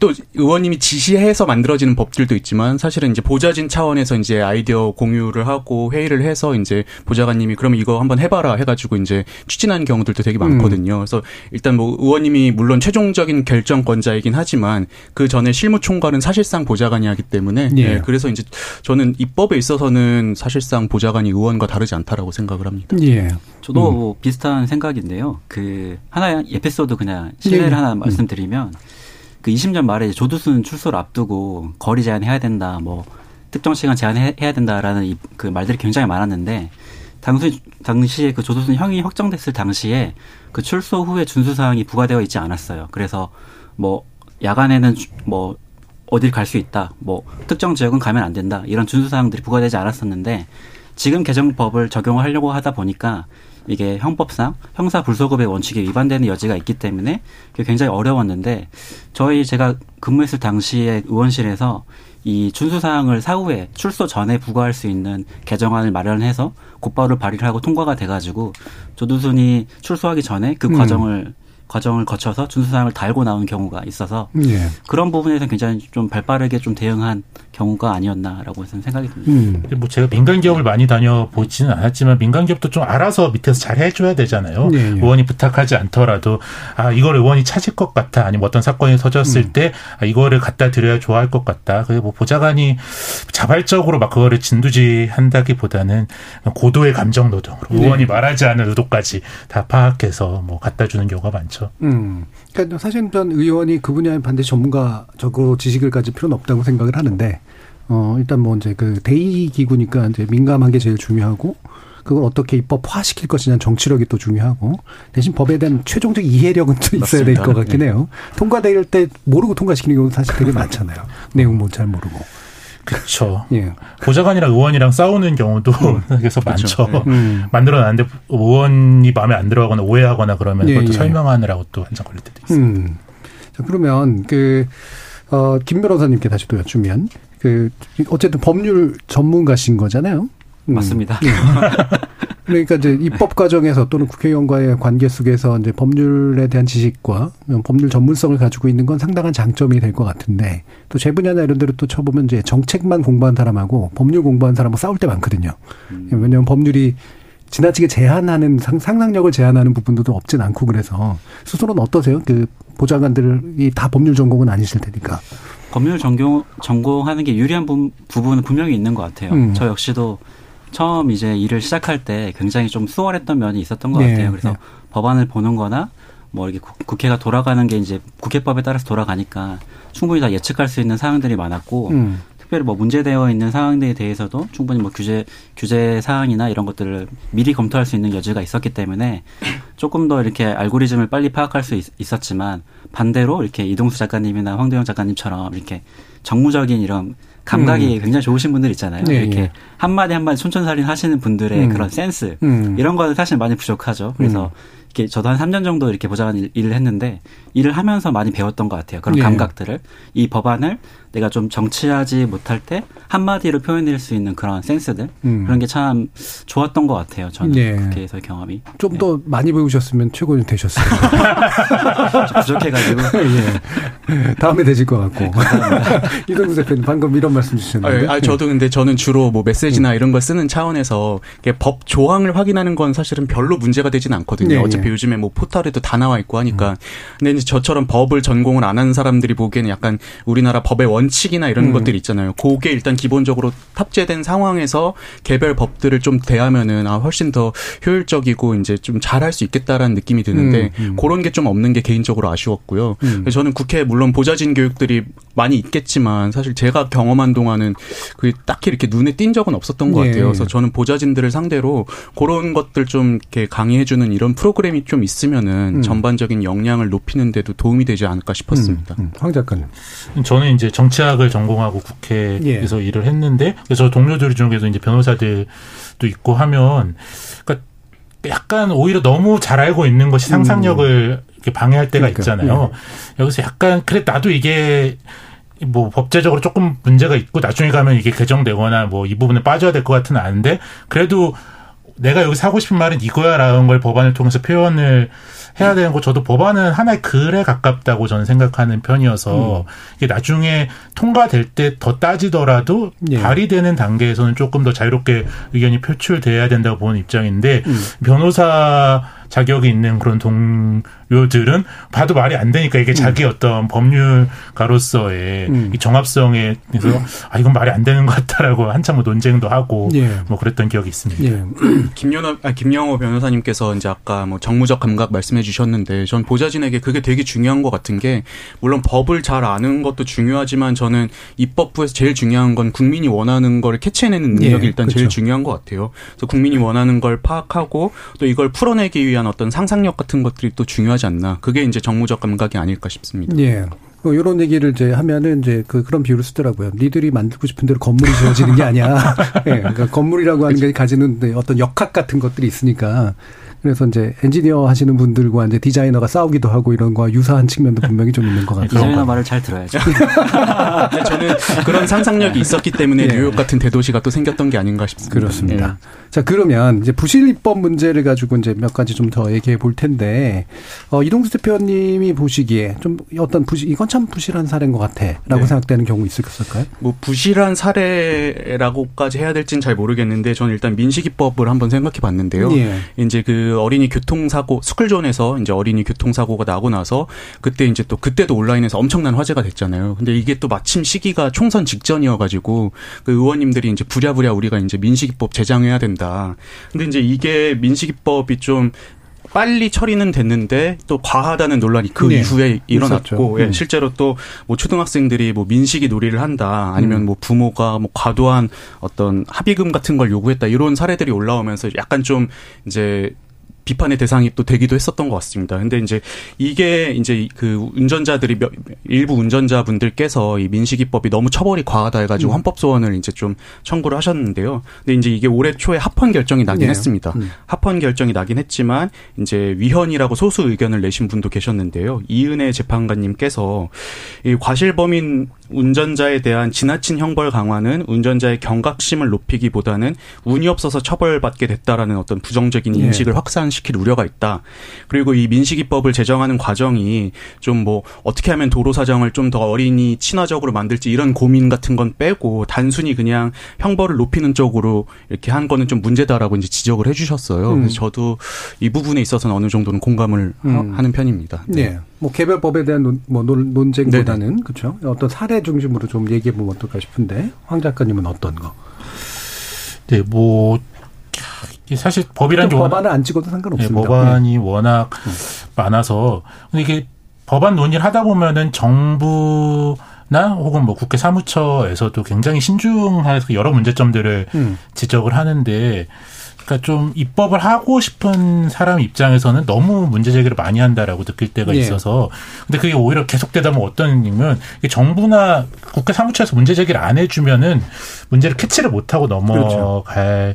또 의원님이 지시해서 만들어지는 법들도 있지만 사실은 이제 보좌진 차원에서 이제 아이디어 공유를 하고 회의를 해서 이제 보좌관님이 그러면 이거 한번 해봐라 해가지고 이제 추진하는 경우들도 되게 많거든요. 그래서 일단 뭐 의원님이 물론 최종적인 결정권자이긴 하지만 그 전에 실무총괄은 사실상 보좌관이 하기 때문에 예. 예, 그래서 이제 저는 입법에 있어서는 사실상 보좌관이 의원과 다르지 않다라고 생각을 합니다. 예. 저도 음. 뭐 비슷한 생각인데요. 그 하나의 에피소드 그냥 실례를 예, 예. 하나 음. 말씀드리면 그 20년 말에 조두순 출소를 앞두고 거리 제한해야 된다, 뭐 특정 시간 제한해야 된다라는 이, 그 말들이 굉장히 많았는데 당시 당시에 그 조두순 형이 확정됐을 당시에 그 출소 후에 준수 사항이 부과되어 있지 않았어요. 그래서 뭐 야간에는 주- 뭐 어딜 갈 수 있다, 뭐 특정 지역은 가면 안 된다 이런 준수 사항들이 부과되지 않았었는데 지금 개정법을 적용하려고 하다 보니까 이게 형법상 형사 불소급의 원칙에 위반되는 여지가 있기 때문에 굉장히 어려웠는데 저희 제가 근무했을 당시에 의원실에서 이 준수 사항을 사후에 출소 전에 부과할 수 있는 개정안을 마련해서 곧바로 발의를 하고 통과가 돼가지고 조두순이 출소하기 전에 그 음. 과정을 과정을 거쳐서 준수 사항을 달고 나온 경우가 있어서 예. 그런 부분에서 굉장히 좀 발빠르게 좀 대응한 경우가 아니었나라고 저는 생각이 듭니다. 음. 뭐 제가 민간 기업을 많이 다녀보지는 않았지만 민간 기업도 좀 알아서 밑에서 잘 해줘야 되잖아요. 예, 예. 의원이 부탁하지 않더라도 아 이걸 의원이 찾을 것 같아 아니면 어떤 사건이 터졌을 음. 때 아, 이거를 갖다 드려야 좋아할 것 같다. 그래서 뭐 보좌관이 자발적으로 막 그거를 진두지한다기보다는 고도의 감정 노동으로 네. 의원이 말하지 않은 의도까지 다 파악해서 뭐 갖다 주는 경우가 많죠. 음. 그러니까 사실 전 의원이 그 분야에 반드시 전문가적으로 지식을 가질 필요는 없다고 생각을 하는데, 어, 일단 뭐 이제 그 대의 기구니까 이제 민감한 게 제일 중요하고, 그걸 어떻게 입법화 시킬 것이냐는 정치력이 또 중요하고, 대신 법에 대한 최종적 이해력은 또 있어야 될. 것 같긴 해요. 통과될 때 모르고 통과시키는 경우는 사실 되게 많잖아요. 내용 뭐잘 모르고. 그렇죠. 예. 보좌관이랑 의원이랑 싸우는 경우도 그래서 많죠. 그렇죠. 음. 만들어놨는데 의원이 마음에 안 들어하거나 오해하거나 그러면 예, 그것도 예. 설명하느라고 또 한참 걸릴 때도 있어요. 음. 자, 그러면 그, 어, 김 변호사님께 다시 또 여쭈면, 그, 어쨌든 법률 전문가신 거잖아요. 음. 맞습니다. 그러니까 이제 입법 과정에서 또는 국회의원과의 관계 속에서 이제 법률에 대한 지식과 법률 전문성을 가지고 있는 건 상당한 장점이 될 것 같은데 또 제 분야나 이런 데로 또 쳐보면 이제 정책만 공부한 사람하고 법률 공부한 사람하고 싸울 때 많거든요. 왜냐하면 법률이 지나치게 제한하는 상, 상상력을 제한하는 부분도 없진 않고 그래서 스스로는 어떠세요? 그 보좌관들이 다 법률 전공은 아니실 테니까. 법률 전공 전공하는 게 유리한 부, 부분은 분명히 있는 것 같아요. 음. 저 역시도 처음 이제 일을 시작할 때 굉장히 좀 수월했던 면이 있었던 것 네, 같아요. 그래서 네. 법안을 보는 거나 뭐 이렇게 국- 국회가 돌아가는 게 이제 국회법에 따라서 돌아가니까 충분히 다 예측할 수 있는 사항들이 많았고 음. 특별히 뭐 문제되어 있는 사항들에 대해서도 충분히 뭐 규제 규제 사항이나 이런 것들을 미리 검토할 수 있는 여지가 있었기 때문에 조금 더 이렇게 알고리즘을 빨리 파악할 수 있, 었지만 반대로 이렇게 이동수 작가님이나 황도영 작가님처럼 이렇게 정무적인 이런 감각이 굉장히 좋으신 분들 있잖아요. 음. 네, 이렇게 예. 한마디 한마디 촌촌살인 하시는 분들의 음. 그런 센스 음. 이런 거는 사실 많이 부족하죠. 그래서 이렇게 저도 한 3년 정도 이렇게 보좌관 일- 일을 했는데 일을 하면서 많이 배웠던 것 같아요. 그런 예. 감각들을 이 법안을 내가 좀 정치하지 못할 때 한마디로 표현할 수 있는 그런 센스들 음. 그런 게 참 좋았던 것 같아요. 저는 예. 국회에서의 경험이 좀더 많이 배우셨으면 최고는 되셨어요. 좀 부족해가지고 예. 다음에 되실 것 같고. 이동수 대표님 방금 이런 말씀 주셨는데. 아, 아, 저도 근데 저는 주로 뭐 메시지나 이런 걸 쓰는 차원에서 법 조항을 확인하는 건 사실은 별로 문제가 되진 않거든요. 네, 어차피 네. 요즘에 뭐 포털에도 다 나와 있고 하니까. 근데 이제 저처럼 법을 전공을 안 하는 사람들이 보기에는 약간 우리나라 법의 원 칙이나 이런 음. 것들이 있잖아요. 그게 일단 기본적으로 탑재된 상황에서 개별 법들을 좀 대하면은 아 훨씬 더 효율적이고 이제 좀 잘할 수 있겠다라는 느낌이 드는데 음, 음. 그런 게 좀 없는 게 개인적으로 아쉬웠고요. 음. 저는 국회 물론 보좌진 교육들이 많이 있겠지만 사실 제가 경험한 동안은 그 딱히 이렇게 눈에 띈 적은 없었던 것 예. 같아요. 그래서 저는 보좌진들을 상대로 그런 것들 좀 이렇게 강의해주는 이런 프로그램이 좀 있으면은 음. 전반적인 역량을 높이는데도 도움이 되지 않을까 싶었습니다. 음, 음. 황 작가님. 저는 이제 정 치학을 전공하고 국회에서 일을 했는데 그래서 저 동료들 중에도 이제 변호사들도 있고 하면 그러니까 약간 오히려 너무 잘 알고 있는 것이 상상력을 이렇게 방해할 때가 그러니까, 있잖아요. 여기서 약간 그래 나도 이게 뭐 법제적으로 조금 문제가 있고 나중에 가면 이게 개정되거나 뭐 이 부분에 빠져야 될 것 같은 아는데 그래도 내가 여기서 하고 싶은 말은 이거야라는 걸 법안을 통해서 표현을 해야 되는 거 저도 법안은 하나의 글에 가깝다고 저는 생각하는 편이어서 이게 나중에 통과될 때 더 따지더라도 예. 발의되는 단계에서는 조금 더 자유롭게 의견이 표출돼야 된다고 보는 입장인데 음. 변호사 자격이 있는 그런 동 료들은 봐도 말이 안 되니까 이게 자기 어떤 법률가로서의 음. 이 정합성에 대해서 아 이건 말이 안 되는 것 같다라고 한참 뭐 논쟁도 하고 예. 뭐 그랬던 기억이 있습니다. 예. 김연호, 아, 김영호 변호사님께서 이제 아까 뭐 정무적 감각 말씀해 주셨는데 전 보좌진에게 그게 되게 중요한 것 같은 게 물론 법을 잘 아는 것도 중요하지만 저는 입법부에서 제일 중요한 건 국민이 원하는 걸 캐치해내는 능력이 예, 일단 그렇죠. 제일 중요한 것 같아요. 그래서 국민이 원하는 걸 파악하고 또 이걸 풀어내기 위한 어떤 상상력 같은 것들이 또 중요하지 않나. 그게 이제 정무적 감각이 아닐까 싶습니다. 예. 뭐 이런 얘기를 이제 하면은 이제 그 그런 비유를 쓰더라고요. 니들이 만들고 싶은 대로 건물이 지어지는 게 아니야. 예. 그러니까 건물이라고 하는 게 가지는 네, 어떤 역학 같은 것들이 있으니까 그래서 이제 엔지니어 하시는 분들과 이제 디자이너가 싸우기도 하고 이런 거와 유사한 측면도 분명히 좀 있는 것 같아요. 디자이너 말을 잘 들어야죠. 네, 저는 그런 상상력이 있었기 때문에 예. 뉴욕 같은 대도시가 또 생겼던 게 아닌가 싶습니다. 그렇습니다. 자, 그러면 이제 부실 입법 문제를 가지고 이제 몇 가지 좀 더 얘기해 볼 텐데, 어, 이동수 대표님이 보시기에 좀 어떤 부실, 이건 참 부실한 사례인 것 같아. 라고 네. 생각되는 경우 있을까요? 뭐 부실한 사례라고까지 해야 될지는 잘 모르겠는데 저는 일단 민식이법을 한번 생각해 봤는데요. 예. 이제 그 어린이 교통사고 스쿨존에서 이제 어린이 교통사고가 나고 나서 그때 이제 또 그때도 온라인에서 엄청난 화제가 됐잖아요. 근데 이게 또 마침 시기가 총선 직전이어가지고 그 의원님들이 이제 부랴부랴 우리가 이제 민식이법 제정해야 된다. 근데 이제 이게 민식이법이 좀 빨리 처리는 됐는데 또 과하다는 논란이 그 네. 이후에 일어났고. 예, 음. 실제로 또 뭐 초등학생들이 뭐 민식이 놀이를 한다 아니면 음. 뭐 부모가 뭐 과도한 어떤 합의금 같은 걸 요구했다 이런 사례들이 올라오면서 약간 좀 이제 비판의 대상이 또 되기도 했었던 것 같습니다. 근데 이제 이게 이제 그 운전자들이 몇- 일부 운전자분들께서 이 민식이법이 너무 처벌이 과하다 해가지고 음. 헌법 소원을 이제 좀 청구를 하셨는데요. 근데 이제 이게 올해 초에 합헌 결정이 나긴 네. 했습니다. 음. 합헌 결정이 나긴 했지만 이제 위헌이라고 소수 의견을 내신 분도 계셨는데요. 이은혜 재판관님께서 이 과실범인 운전자에 대한 지나친 형벌 강화는 운전자의 경각심을 높이기보다는 운이 없어서 처벌받게 됐다라는 어떤 부정적인 예. 인식을 확산시 킬 우려가 있다. 그리고 이 민식이법을 제정하는 과정이 좀 뭐 어떻게 하면 도로 사정을 좀 더 어린이 친화적으로 만들지 이런 고민 같은 건 빼고 단순히 그냥 형벌을 높이는 쪽으로 이렇게 한 거는 좀 문제다라고 이제 지적을 해주셨어요. 음. 그래서 저도 이 부분에 있어서는 어느 정도는 공감을 하- 음. 하는 편입니다. 네. 뭐 개별 법에 대한 논, 뭐 논- 논쟁보다는 그렇죠. 어떤 사례 중심으로 좀 얘기해 보면 어떨까 싶은데 황 작가님은 어떤 거? 네, 뭐 사실 법이란 게 워낙- 법안을 안 찍어도 네, 상관없습니다. 법안이 워낙 많아서 근데 이게 법안 논의를 하다 보면은 정부 나 혹은 뭐 국회 사무처에서도 굉장히 신중해서 여러 문제점들을 음. 지적을 하는데 그러니까 좀 입법을 하고 싶은 사람 입장에서는 너무 문제 제기를 많이 한다라고 느낄 때가 예. 있어서 근데 그게 오히려 계속되다 보면 어떤 일이면 정부나 국회 사무처에서 문제 제기를 안 해주면은 문제를 캐치를 못하고 넘어갈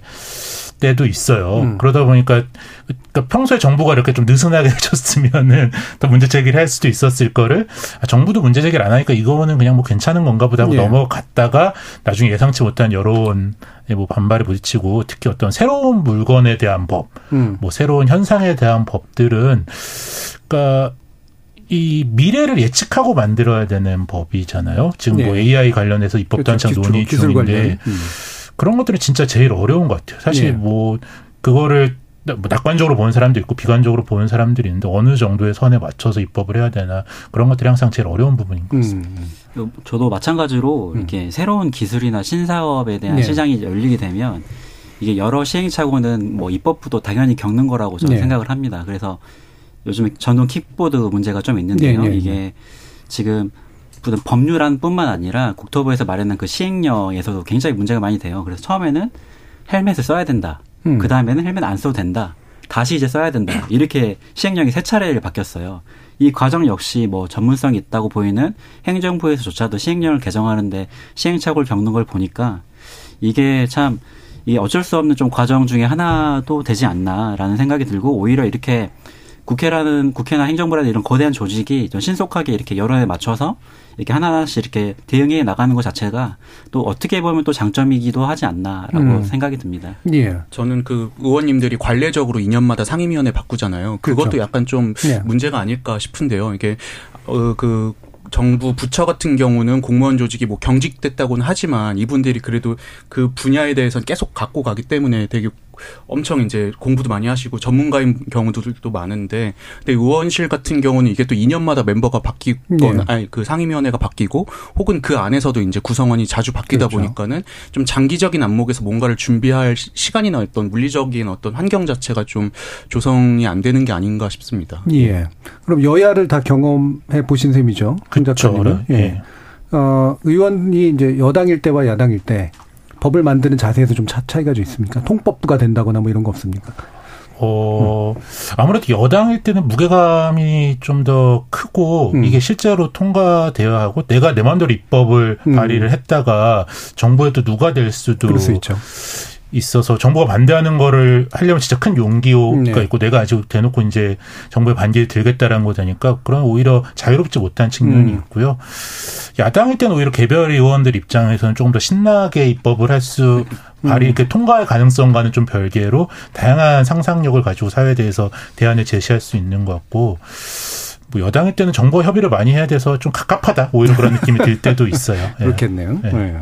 때도 있어요. 음. 그러다 보니까 그러니까 평소에 정부가 이렇게 좀 느슨하게 해줬으면은 더 문제 제기를 할 수도 있었을 거를 아, 정부도 문제 제기를 안 하니까 이거는 그냥 뭐 괜찮은 건가 보다 하고 예. 넘어갔다가 나중에 예상치 못한 여론에 뭐 반발에 부딪히고 특히 어떤 새로운 물건에 대한 법, 음. 뭐 새로운 현상에 대한 법들은 그러니까 이 미래를 예측하고 만들어야 되는 법이잖아요. 지금 뭐 네. AI 관련해서 입법도 한창 그렇죠. 논의 중인데. 음. 그런 것들은 진짜 제일 어려운 것 같아요. 사실 예. 뭐 그거를 뭐 낙관적으로 보는 사람도 있고 비관적으로 보는 사람들이 있는데 어느 정도의 선에 맞춰서 입법을 해야 되나 그런 것들이 항상 제일 어려운 부분인 것 같습니다. 음. 저도 마찬가지로 이렇게 새로운 기술이나 신사업에 대한 네. 시장이 열리게 되면 이게 여러 시행착오는 뭐 입법부도 당연히 겪는 거라고 저는 네. 생각을 합니다. 그래서 요즘에 전동 킥보드 문제가 좀 있는데요. 네, 네, 이게 지금 법률안뿐만 아니라 국토부에서 마련한 그 시행령에서도 굉장히 문제가 많이 돼요. 그래서 처음에는 헬멧을 써야 된다. 음. 그 다음에는 헬멧 안 써도 된다. 다시 이제 써야 된다. 이렇게 시행령이 세 차례를 바뀌었어요. 이 과정 역시 뭐 전문성이 있다고 보이는 행정부에서조차도 시행령을 개정하는데 시행착오를 겪는 걸 보니까 이게 참 이게 어쩔 수 없는 좀 과정 중에 하나도 되지 않나라는 생각이 들고 오히려 이렇게 국회라는 국회나 행정부라는 이런 거대한 조직이 좀 신속하게 이렇게 여론에 맞춰서 이렇게 하나하나씩 이렇게 대응해 나가는 것 자체가 또 어떻게 보면 또 장점이기도 하지 않나라고 음. 생각이 듭니다. 예. 저는 그 의원님들이 관례적으로 2년마다 상임위원회 바꾸잖아요. 그것도 그렇죠. 약간 좀 네. 문제가 아닐까 싶은데요. 이게 어그 정부 부처 같은 경우는 공무원 조직이 뭐 경직됐다고는 하지만 이분들이 그래도 그 분야에 대해서 계속 갖고 가기 때문에 되게 엄청 이제 공부도 많이 하시고 전문가인 경우들도 많은데 근데 의원실 같은 경우는 이게 또 2년마다 멤버가 바뀌거나 네. 아니 그 상임위원회가 바뀌고 혹은 그 안에서도 이제 구성원이 자주 바뀌다 그렇죠. 보니까는 좀 장기적인 안목에서 뭔가를 준비할 시- 시간이나 어떤 물리적인 어떤 환경 자체가 좀 조성이 안 되는 게 아닌가 싶습니다. 예. 그럼 여야를 다 경험해 보신 셈이죠. 예. 예. 어, 의원이 이제 여당일 때와 야당일 때 법을 만드는 자세에서 좀 차, 차이가 좀 있습니까? 통법부가 된다거나 뭐 이런 거 없습니까? 어, 아무래도 여당일 때는 무게감이 좀 더 크고 음. 이게 실제로 통과되어야 하고 내가 내 마음대로 입법을 음. 발의를 했다가 정부에도 누가 될 수도 그럴 수 있죠. 있어서 정부가 반대하는 거를 하려면 진짜 큰 용기가 네. 있고 내가 아직 대놓고 이제 정부의 반기를 들겠다라는 거다니까 그런 오히려 자유롭지 못한 측면이 음. 있고요. 야당일 때는 오히려 개별 의원들 입장에서는 조금 더 신나게 입법을 할수 음. 발의 이렇게 통과할 가능성과는 좀 별개로 다양한 상상력을 가지고 사회에 대해서 대안을 제시할 수 있는 것 같고 뭐 여당일 때는 정보 협의를 많이 해야 돼서 좀 갑갑하다 오히려 그런 느낌이 들 때도 있어요. 예. 그렇겠네요. 네. 네.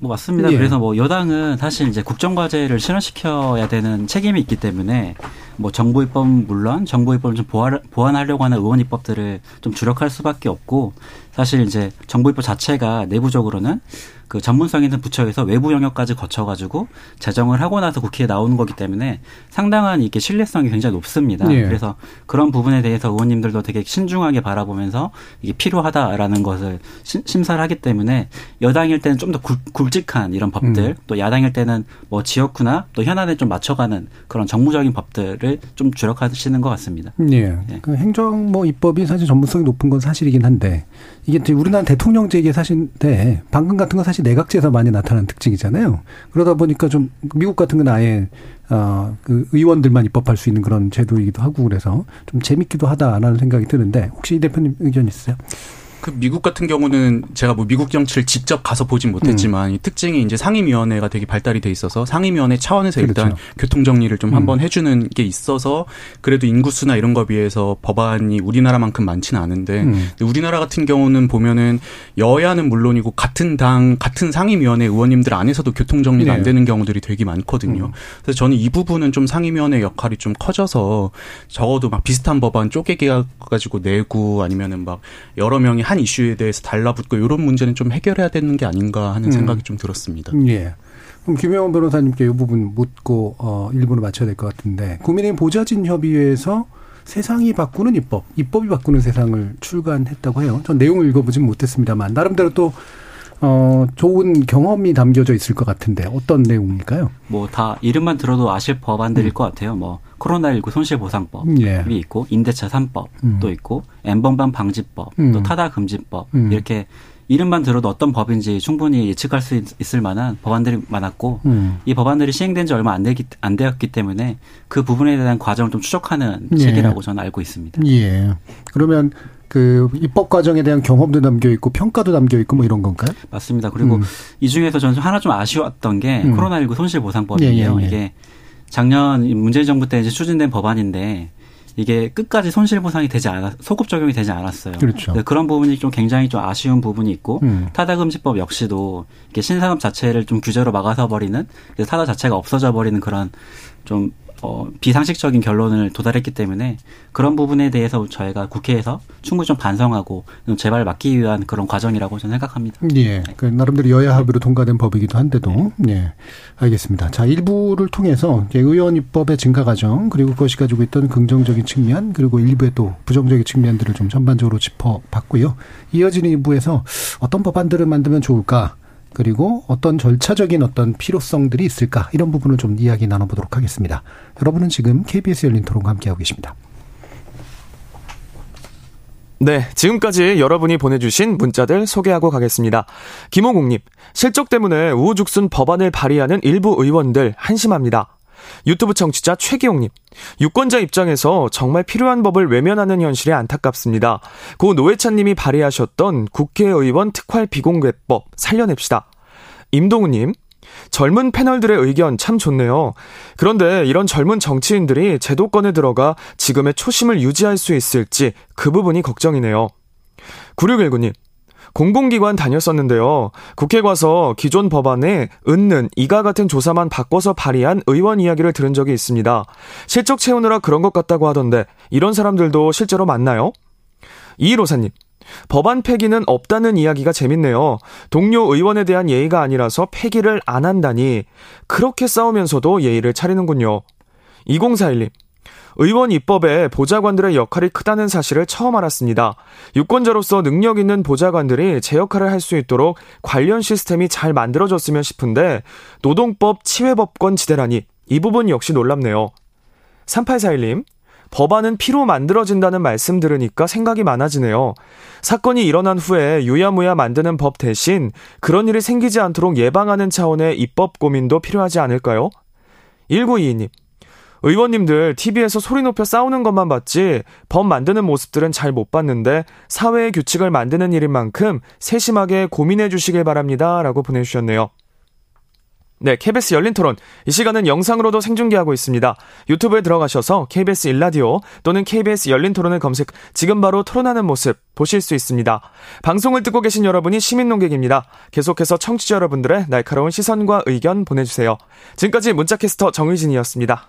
뭐 맞습니다. 예. 그래서 뭐 여당은 사실 이제 국정과제를 실현시켜야 되는 책임이 있기 때문에 뭐 정부 입법 물론 정부 입법을 좀 보완, 보완하려고 하는 의원 입법들을 좀 주력할 수밖에 없고 사실 이제 정부 입법 자체가 내부적으로는 그 전문성 있는 부처에서 외부 영역까지 거쳐가지고 제정을 하고 나서 국회에 나오는 거기 때문에 상당한 이게 신뢰성이 굉장히 높습니다. 예. 그래서 그런 부분에 대해서 의원님들도 되게 신중하게 바라보면서 이게 필요하다라는 것을 심사를 하기 때문에 여당일 때는 좀 더 굵직한 이런 법들 음. 또 야당일 때는 뭐 지역구나 또 현안에 좀 맞춰가는 그런 정무적인 법들을 좀 주력하시는 것 같습니다. 예. 예. 그 행정 뭐 입법이 사실 전문성이 높은 건 사실이긴 한데 이게 우리나라 대통령제이게 사실인데 방금 같은 건 사실 내각제에서 많이 나타나는 특징이잖아요. 그러다 보니까 좀 미국 같은 건 아예 어, 그 의원들만 입법할 수 있는 그런 제도이기도 하고 그래서 좀 재밌기도 하다라는 생각이 드는데 혹시 이 대표님 의견 있으세요? 그 미국 같은 경우는 제가 뭐 미국 정치를 직접 가서 보진 못했지만 음. 이 특징이 이제 상임위원회가 되게 발달이 돼 있어서 상임위원회 차원에서 그렇죠. 일단 교통 정리를 좀 음. 한번 해주는 게 있어서 그래도 인구수나 이런 거 비해서 법안이 우리나라만큼 많지는 않은데 음. 우리나라 같은 경우는 보면은 여야는 물론이고 같은 당 같은 상임위원회 의원님들 안에서도 교통 정리가 네. 안 되는 경우들이 되게 많거든요. 음. 그래서 저는 이 부분은 좀 상임위원회 역할이 좀 커져서 적어도 막 비슷한 법안 쪼개게 가지고 내고 아니면은 막 여러 명이 한 이슈에 대해서 달라붙고 이런 문제는 좀 해결해야 되는 게 아닌가 하는 음. 생각이 좀 들었습니다. 예. 그럼 김영원 변호사님께 이 부분 묻고 어, 일부를 맞춰야 될 것 같은데 국민의힘 보좌진 협의회에서 세상이 바꾸는 입법, 입법이 바꾸는 세상을 출간했다고 해요. 전 내용을 읽어보진 못했습니다만 나름대로 또 어, 좋은 경험이 담겨져 있을 것 같은데 어떤 내용일까요? 뭐 다 이름만 들어도 아실 법안들일 음. 것 같아요. 뭐 코로나19 손실보상법이 예. 있고 임대차 3법도 음. 있고 엠번방 방지법, 음. 또 타다 금지법 음. 이렇게 이름만 들어도 어떤 법인지 충분히 예측할 수 있을 만한 법안들이 많았고 음. 이 법안들이 시행된 지 얼마 안, 되기, 안 되었기 때문에 그 부분에 대한 과정을 좀 추적하는 예. 시기라고 저는 알고 있습니다. 예. 그러면 그 입법 과정에 대한 경험도 담겨 있고 평가도 담겨 있고 뭐 이런 건가요? 맞습니다. 그리고 음. 이 중에서 저는 하나 좀 아쉬웠던 게 음. 코로나19 손실보상법이에요. 예, 예, 예. 이게 작년 문재인 정부 때 이제 추진된 법안인데 이게 끝까지 손실 보상이 되지 않았 소급 적용이 되지 않았어요. 그렇죠. 그런 부분이 좀 굉장히 좀 아쉬운 부분이 있고 음. 타다금지법 역시도 이게 신산업 자체를 좀 규제로 막아서 버리는 타다 자체가 없어져 버리는 그런 좀 어, 비상식적인 결론을 도달했기 때문에 그런 부분에 대해서 저희가 국회에서 충분히 좀 반성하고 재발 막기 위한 그런 과정이라고 저는 생각합니다. 예. 그 나름대로 여야 합의로 통과된 법이기도 한데도 네. 예. 알겠습니다. 자, 일부를 통해서 의원 입법의 증가 과정 그리고 그것이 가지고 있던 긍정적인 측면 그리고 일부의 또 부정적인 측면들을 좀 전반적으로 짚어봤고요. 이어진 일부에서 어떤 법안들을 만들면 좋을까? 그리고 어떤 절차적인 어떤 필요성들이 있을까 이런 부분을 좀 이야기 나눠보도록 하겠습니다. 여러분은 지금 KBS 열린 토론과 함께하고 계십니다. 네, 지금까지 여러분이 보내주신 문자들 소개하고 가겠습니다. 김호국님, 실적 때문에 우후죽순 법안을 발의하는 일부 의원들 한심합니다. 유튜브 청취자 최기용님, 유권자 입장에서 정말 필요한 법을 외면하는 현실이 안타깝습니다. 고 노회찬님이 발의하셨던 국회의원 특활 비공개법 살려냅시다. 임동우님, 젊은 패널들의 의견 참 좋네요. 그런데 이런 젊은 정치인들이 제도권에 들어가 지금의 초심을 유지할 수 있을지 그 부분이 걱정이네요. 9619님, 공공기관 다녔었는데요. 국회 가서 기존 법안에 은는 이가 같은 조사만 바꿔서 발의한 의원 이야기를 들은 적이 있습니다. 실적 채우느라 그런 것 같다고 하던데 이런 사람들도 실제로 많나요? 이일오사님. 법안 폐기는 없다는 이야기가 재밌네요. 동료 의원에 대한 예의가 아니라서 폐기를 안 한다니 그렇게 싸우면서도 예의를 차리는군요. 2041님. 의원 입법에 보좌관들의 역할이 크다는 사실을 처음 알았습니다. 유권자로서 능력 있는 보좌관들이 제 역할을 할 수 있도록 관련 시스템이 잘 만들어졌으면 싶은데 노동법 치외법권 지대라니 이 부분 역시 놀랍네요. 3841님 법안은 피로 만들어진다는 말씀 들으니까 생각이 많아지네요. 사건이 일어난 후에 유야무야 만드는 법 대신 그런 일이 생기지 않도록 예방하는 차원의 입법 고민도 필요하지 않을까요? 1922님. 의원님들 TV에서 소리 높여 싸우는 것만 봤지 법 만드는 모습들은 잘 못 봤는데 사회의 규칙을 만드는 일인 만큼 세심하게 고민해 주시길 바랍니다. 라고 보내주셨네요. 네, KBS 열린 토론. 이 시간은 영상으로도 생중계하고 있습니다. 유튜브에 들어가셔서 KBS 일라디오 또는 KBS 열린 토론을 검색, 지금 바로 토론하는 모습 보실 수 있습니다. 방송을 듣고 계신 여러분이 시민 농객입니다. 계속해서 청취자 여러분들의 날카로운 시선과 의견 보내주세요. 지금까지 문자캐스터 정의진이었습니다.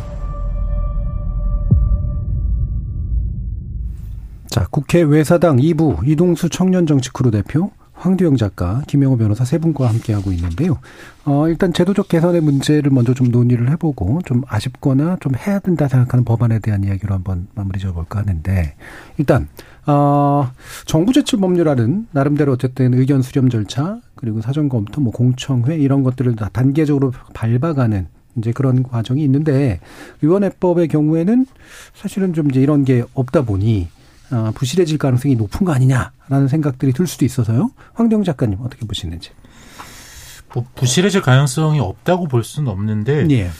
자, 국회 외사당 2부 이동수 청년정치크루 대표, 황두영 작가, 김영호 변호사 세 분과 함께하고 있는데요. 어, 일단 제도적 개선의 문제를 먼저 좀 논의를 해보고 좀 아쉽거나 좀 해야 된다 생각하는 법안에 대한 이야기로 한번 마무리 지어볼까 하는데 일단 어, 정부 제출 법률안은 나름대로 어쨌든 의견 수렴 절차 그리고 사전 검토, 뭐 공청회 이런 것들을 다 단계적으로 밟아가는 이제 그런 과정이 있는데 의원회법의 경우에는 사실은 좀 이제 이런 게 없다 보니 어, 부실해질 가능성이 높은 거 아니냐라는 생각들이 들 수도 있어서요. 황경 작가님 어떻게 보시는지. 뭐 부실해질 가능성이 없다고 볼 수는 없는데 예.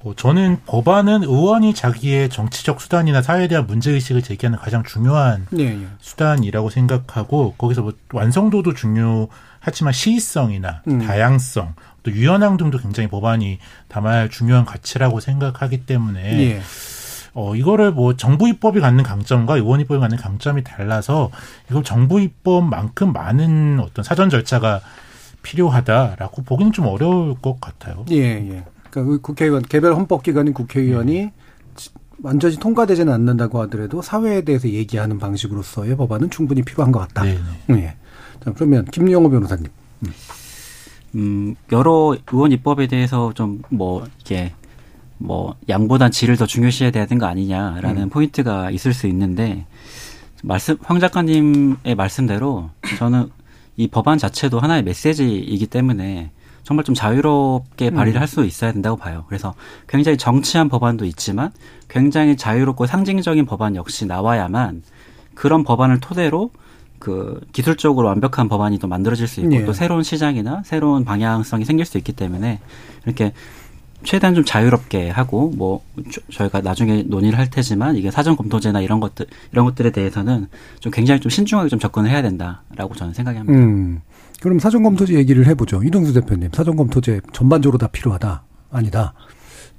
어, 저는 법안은 의원이 자기의 정치적 수단이나 사회에 대한 문제의식을 제기하는 가장 중요한 예, 예. 수단이라고 생각하고 거기서 뭐 완성도도 중요하지만 시의성이나 음. 다양성 또 유연함 등도 굉장히 법안이 담아야 할 중요한 가치라고 생각하기 때문에 예. 어, 이거를 뭐 정부 입법이 갖는 강점과 의원 입법이 갖는 강점이 달라서 이걸 정부 입법만큼 많은 어떤 사전 절차가 필요하다라고 보기는 좀 어려울 것 같아요. 예, 예. 그러니까 그 국회의원 개별 헌법 기관인 국회의원이 완전히 통과되지는 않는다고 하더라도 사회에 대해서 얘기하는 방식으로서의 법안은 충분히 필요한 것 같다. 네, 예. 자, 그러면 김영호 변호사님. 음, 여러 의원 입법에 대해서 좀 뭐 이게 뭐 양보단 질을 더 중요시해야 되는 거 아니냐라는 음. 포인트가 있을 수 있는데 말씀 황 작가님의 말씀대로 저는 이 법안 자체도 하나의 메시지이기 때문에 정말 좀 자유롭게 발의를 음. 할수 있어야 된다고 봐요. 그래서 굉장히 정치한 법안도 있지만 굉장히 자유롭고 상징적인 법안 역시 나와야만 그런 법안을 토대로 그 기술적으로 완벽한 법안이 또 만들어질 수 있고 예. 또 새로운 시장이나 새로운 방향성이 생길 수 있기 때문에 이렇게 최대한 좀 자유롭게 하고 뭐 저- 저희가 나중에 논의를 할 테지만 이게 사전 검토제나 이런 것들 이런 것들에 대해서는 좀 굉장히 좀 신중하게 좀 접근을 해야 된다라고 저는 생각이 합니다. 음. 그럼 사전 검토제 얘기를 해보죠. 이동수 대표님, 사전 검토제 전반적으로 다 필요하다? 아니다.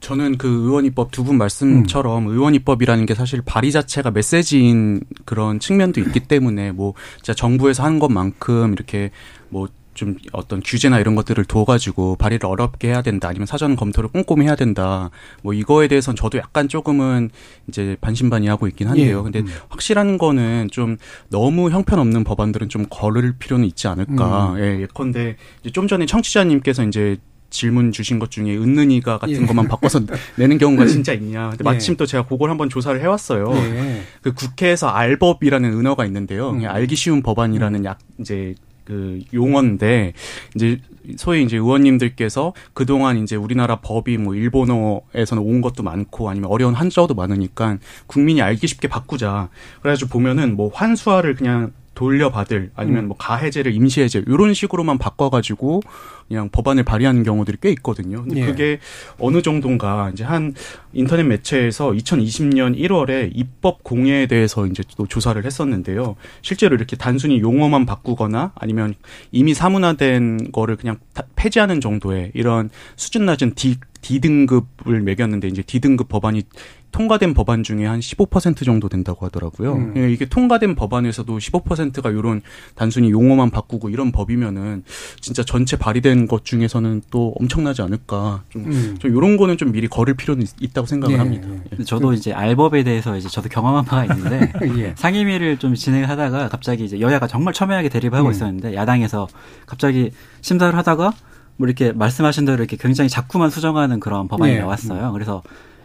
저는 그 의원입법 두 분 말씀처럼 의원입법이라는 게 사실 발의 자체가 메시지인 그런 측면도 있기 때문에 뭐 진짜 정부에서 하는 것만큼 이렇게 뭐 좀 어떤 규제나 이런 것들을 둬가지고 발의를 어렵게 해야 된다 아니면 사전 검토를 꼼꼼히 해야 된다 뭐 이거에 대해서는 저도 약간 조금은 이제 반신반의하고 있긴 한데요. 예. 근데 음. 확실한 거는 좀 너무 형편없는 법안들은 좀 걸을 필요는 있지 않을까. 음. 예, 예컨대 이제 좀 전에 청취자님께서 이제 질문 주신 것 중에 은는이가 같은 예. 것만 바꿔서 내는 경우가 진짜 있냐. 근데 예. 마침 또 제가 그걸 한번 조사를 해왔어요. 예. 그 국회에서 알법이라는 은어가 있는데요. 음. 알기 쉬운 법안이라는 약 이제 그 용어인데 이제 소위 이제 의원님들께서 그동안 이제 우리나라 법이 뭐 일본어에서는 온 것도 많고 아니면 어려운 한자어도 많으니까 국민이 알기 쉽게 바꾸자. 그래가지고 보면은 뭐 환수화를 그냥 돌려받을 아니면 음. 뭐 가해제를 임시해제 이런 식으로만 바꿔가지고 그냥 법안을 발의하는 경우들이 꽤 있거든요. 근데 예. 그게 어느 정도인가 이제 한 인터넷 매체에서 2020년 1월에 입법 공예에 대해서 이제 또 조사를 했었는데요. 실제로 이렇게 단순히 용어만 바꾸거나 아니면 이미 사문화된 거를 그냥 다- 폐지하는 정도의 이런 수준 낮은 디, D등급을 매겼는데 이제 D등급 법안이 통과된 법안 중에 한 15% 정도 된다고 하더라고요. 음. 예, 이게 통과된 법안에서도 15%가 이런 단순히 용어만 바꾸고 이런 법이면은 진짜 전체 발의된 것 중에서는 또 엄청나지 않을까. 좀, 음. 좀 이런 거는 좀 미리 걸을 필요는 있, 다고 생각을 예, 합니다. 예. 근데 저도 이제 알법에 대해서 이제 저도 경험한 바가 있는데 예. 상임위를 좀 진행을 하다가 갑자기 이제 여야가 정말 첨예하게 대립을 하고 음. 있었는데 야당에서 갑자기 심사를 하다가 뭐 이렇게 말씀하신 대로 이렇게 굉장히 자꾸만 수정하는 그런 법안이 예. 나왔어요. 그래서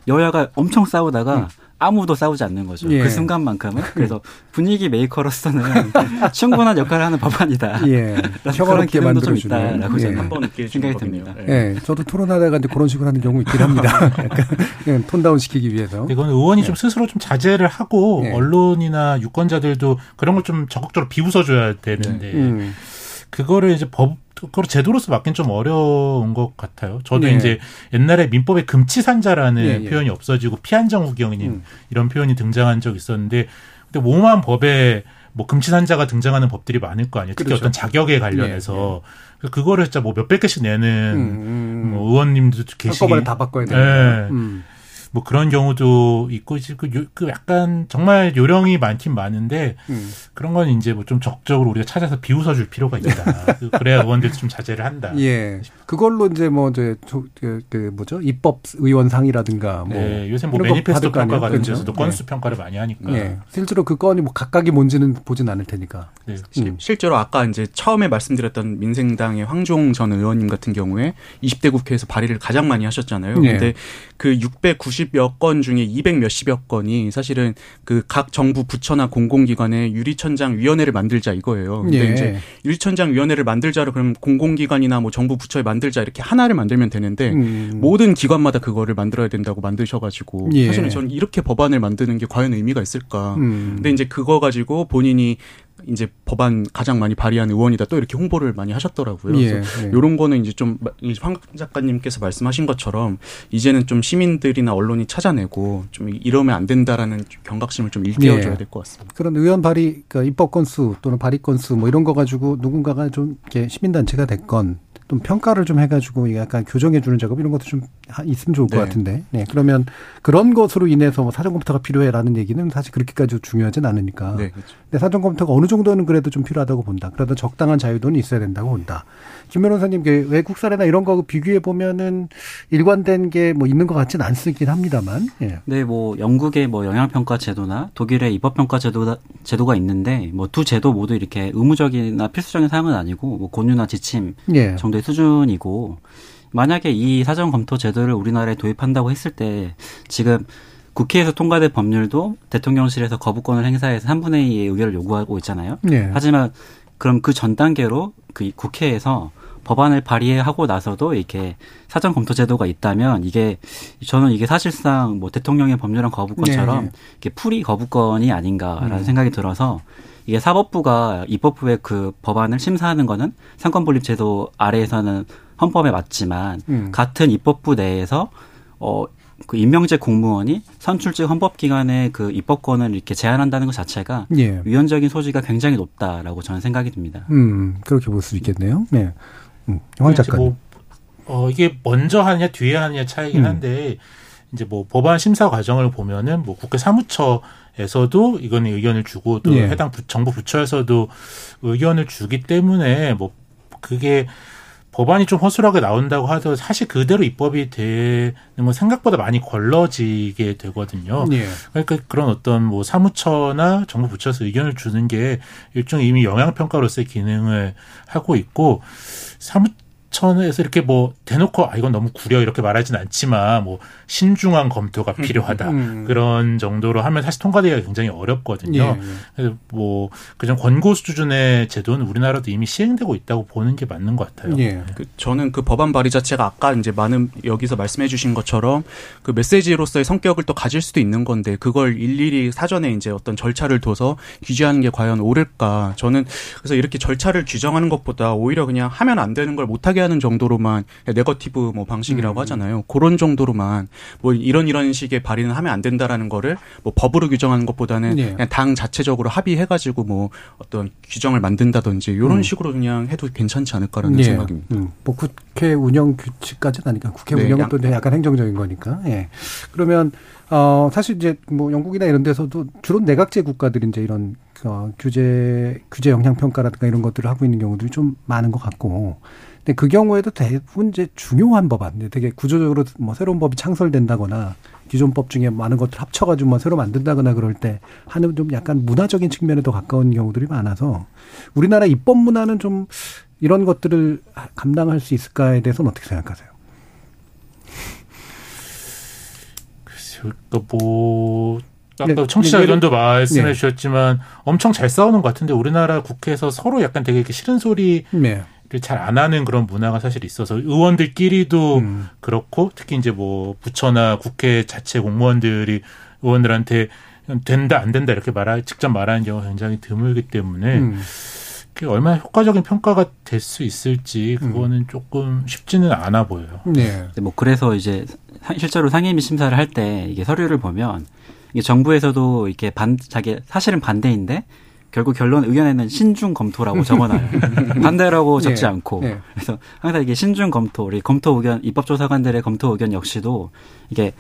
여야가 엄청 싸우다가 아무도 싸우지 않는 거죠. 예. 그 순간만큼은. 그래서 분위기 메이커로서는 충분한 역할을 하는 법안이다. 예. 그런 기능도 좀. 있다라고 예. 저는 한번 생각이. 듭니다. 예. 예, 저도 토론하다가 이제 그런 식으로 하는 경우 있긴 합니다. 약간 그냥 톤 다운 시키기 위해서. 이건 의원이 예. 좀 스스로 좀 자제를 하고 예. 언론이나 유권자들도 그런 걸 좀 적극적으로 비웃어줘야 되는데 음. 그거를 이제 법 그걸 제도로서 맡긴 좀 어려운 것 같아요. 저도 네. 이제 옛날에 민법에 금치산자라는 예, 예. 표현이 없어지고 피한정후경님 음. 이런 표현이 등장한 적 있었는데 근데 오만 법에 뭐 금치산자가 등장하는 법들이 많을 거 아니에요. 특히 그렇죠. 어떤 자격에 관련해서 그래서 그거를 진짜 뭐 몇백 개씩 내는 음, 뭐 의원님도 계시기 한꺼번에 다 바꿔야 돼. 예. 음. 뭐 그런 경우도 있고 이제 그, 요- 그 약간 정말 요령이 많긴 많은데 음. 그런 건 이제 뭐 좀 적극적으로 우리가 찾아서 비웃어 줄 필요가 있다. 그- 그래야 의원들도 좀 자제를 한다. 예. 그걸로 이제 뭐 이제 조- 그, 그 뭐죠? 입법 의원상이라든가 뭐 네, 요새 뭐 매니페스토 평가? 같은? 데서도 건수 평가를 많이 하니까. 예. 실제로 그 건이 뭐 각각이 뭔지는 보진 않을 테니까. 네. 실- 음. 실제로 아까 이제 처음에 말씀드렸던 민생당의 황종 전 의원님 같은 경우에 20대 국회에서 발의를 가장 많이 하셨잖아요. 네. 근데 그 690여 건 중에 200 몇십여 건이 사실은 그 각 정부 부처나 공공기관에 유리천장 위원회를 만들자 이거예요. 근데 예. 이제 유리천장 위원회를 만들자로 그럼 공공기관이나 뭐 정부 부처에 만들자 이렇게 하나를 만들면 되는데 음. 모든 기관마다 그거를 만들어야 된다고 만드셔가지고 예. 사실은 저는 이렇게 법안을 만드는 게 과연 의미가 있을까? 음. 근데 이제 그거 가지고 본인이 이제 법안 가장 많이 발의한 의원이다 또 이렇게 홍보를 많이 하셨더라고요. 예. 그래서 예. 이런 거는 이제 좀황 작가님께서 말씀하신 것처럼 이제는 좀 시민들이나 언론이 찾아내고 좀 이러면 안 된다라는 좀 경각심을 좀 일깨워줘야 예. 될것 같습니다. 그런 의원 발의, 그러니까 입법 건수 또는 발의 건수 뭐 이런 거 가지고 누군가가 좀 이렇게 시민단체가 됐건 좀 평가를 좀 해가지고 약간 교정해 주는 작업 이런 것도 좀 하- 있으면 좋을 것 네. 같은데. 네. 그러면 그런 것으로 인해서 뭐 사전 검토가 필요해라는 얘기는 사실 그렇게까지 중요하진 않으니까. 네, 그렇죠. 근데 사전 검토가 어느 정도는 그래도 좀 필요하다고 본다. 그래도 적당한 자유도는 있어야 된다고 본다. 김 변호사님, 그 외국 사례나 이런 거 비교해 보면은 일관된 게 뭐 있는 것 같진 않긴 합니다만. 예. 네, 뭐 영국의 뭐 영향 평가 제도나 독일의 입법 평가 제도가 제도가 있는데 뭐 두 제도 모두 이렇게 의무적이나 필수적인 사항은 아니고 뭐 권유나 지침 예. 정도 의 수준이고 만약에 이 사전 검토 제도를 우리나라에 도입한다고 했을 때 지금 국회에서 통과된 법률도 대통령실에서 거부권을 행사해서 3분의 2의 의결을 요구하고 있잖아요. 예. 하지만 그럼 그 전 단계로 그 국회에서 법안을 발의하고 나서도 이렇게 사전 검토 제도가 있다면 이게 저는 이게 사실상 뭐 대통령의 법률안 거부권처럼 네. 이게 풀이 거부권이 아닌가라는 음. 생각이 들어서 이게 사법부가 입법부의 그 법안을 심사하는 거는 상권분립 제도 아래에서는 헌법에 맞지만 음. 같은 입법부 내에서 어, 그 임명제 공무원이 선출직 헌법기관의 그 입법권을 이렇게 제한한다는 것 자체가 예. 위헌적인 소지가 굉장히 높다라고 저는 생각이 듭니다. 음, 그렇게 볼 수 있겠네요. 네. 음, 황 이제 작가님. 뭐, 어, 이게 먼저 하느냐 뒤에 하느냐 차이긴 음. 한데 이제 뭐 법안 심사 과정을 보면은 뭐 국회 사무처 에서도 이건 의견을 주고 또 예. 해당 부- 정부 부처에서도 의견을 주기 때문에 뭐 그게 법안이 좀 허술하게 나온다고 하더라도 사실 그대로 입법이 되는 건 생각보다 많이 걸러지게 되거든요. 예. 그러니까 그런 어떤 뭐 사무처나 정부 부처에서 의견을 주는 게 일종의 이미 영향평가로서의 기능을 하고 있고 사무 처에서 이렇게 뭐 대놓고 아 이건 너무 구려 이렇게 말하진 않지만 뭐 신중한 검토가 필요하다 음. 그런 정도로 하면 사실 통과되기가 굉장히 어렵거든요. 예, 예. 그래서 뭐 그냥 권고 수준의 제도는 우리나라도 이미 시행되고 있다고 보는 게 맞는 것 같아요. 예. 그 저는 그 법안 발의 자체가 아까 이제 많은 여기서 말씀해 주신 것처럼 그 메시지로서의 성격을 또 가질 수도 있는 건데 그걸 일일이 사전에 이제 어떤 절차를 둬서 규제하는 게 과연 옳을까? 저는 그래서 이렇게 절차를 규정하는 것보다 오히려 그냥 하면 안 되는 걸 못하게 합의하는 정도로만 네거티브 뭐 방식이라고 음. 하잖아요. 그런 정도로만 뭐 이런 이런 식의 발의는 하면 안 된다라는 거를 뭐 법으로 규정하는 것보다는 예. 그냥 당 자체적으로 합의해가지고 뭐 어떤 규정을 만든다든지 이런 음. 식으로 그냥 해도 괜찮지 않을까라는 예. 생각입니다. 음, 뭐 국회 운영 규칙까지는 아니까 국회 네, 운영은 양- 또 이제 약간 행정적인 거니까. 예. 그러면 어 사실 이제 뭐 영국이나 이런 데서도 주로 내각제 국가들이 이제 이런 어, 규제 규제 영향 평가라든가 이런 것들을 하고 있는 경우들이 좀 많은 것 같고. 근데 그 경우에도 대부분 이제 중요한 법안, 되게 구조적으로 뭐 새로운 법이 창설된다거나 기존 법 중에 많은 것들 합쳐가지고 뭐 새로 만든다거나 그럴 때 하는 좀 약간 문화적인 측면에 더 가까운 경우들이 많아서 우리나라 입법 문화는 좀 이런 것들을 감당할 수 있을까에 대해서는 어떻게 생각하세요? 글쎄요, 그러니까 뭐 아까 네, 청취자 예를- 의견도 말씀해 네. 주셨지만 엄청 잘 싸우는 것 같은데 우리나라 국회에서 서로 약간 되게 이렇게 싫은 소리를 네. 잘안 하는 그런 문화가 사실 있어서 의원들끼리도 음. 그렇고 특히 이제 뭐 부처나 국회 자체 공무원들이 의원들한테 된다 안 된다 이렇게 말하 직접 말하는 경우가 굉장히 드물기 때문에 음. 그게 얼마나 효과적인 평가가 될 수 있을지 그거는 조금 쉽지는 않아 보여요. 네. 뭐 그래서 이제 사- 실제로 상임위 심사를 할 때 이게 서류를 보면 이게 정부에서도 이렇게 반 자기 사실은 반대인데 결국 결론 의견에는 신중 검토라고 적어놔요. 반대라고 적지 네. 않고 네. 그래서 항상 이게 신중 검토, 우리 검토 의견 입법조사관들의 검토 의견 역시도 이게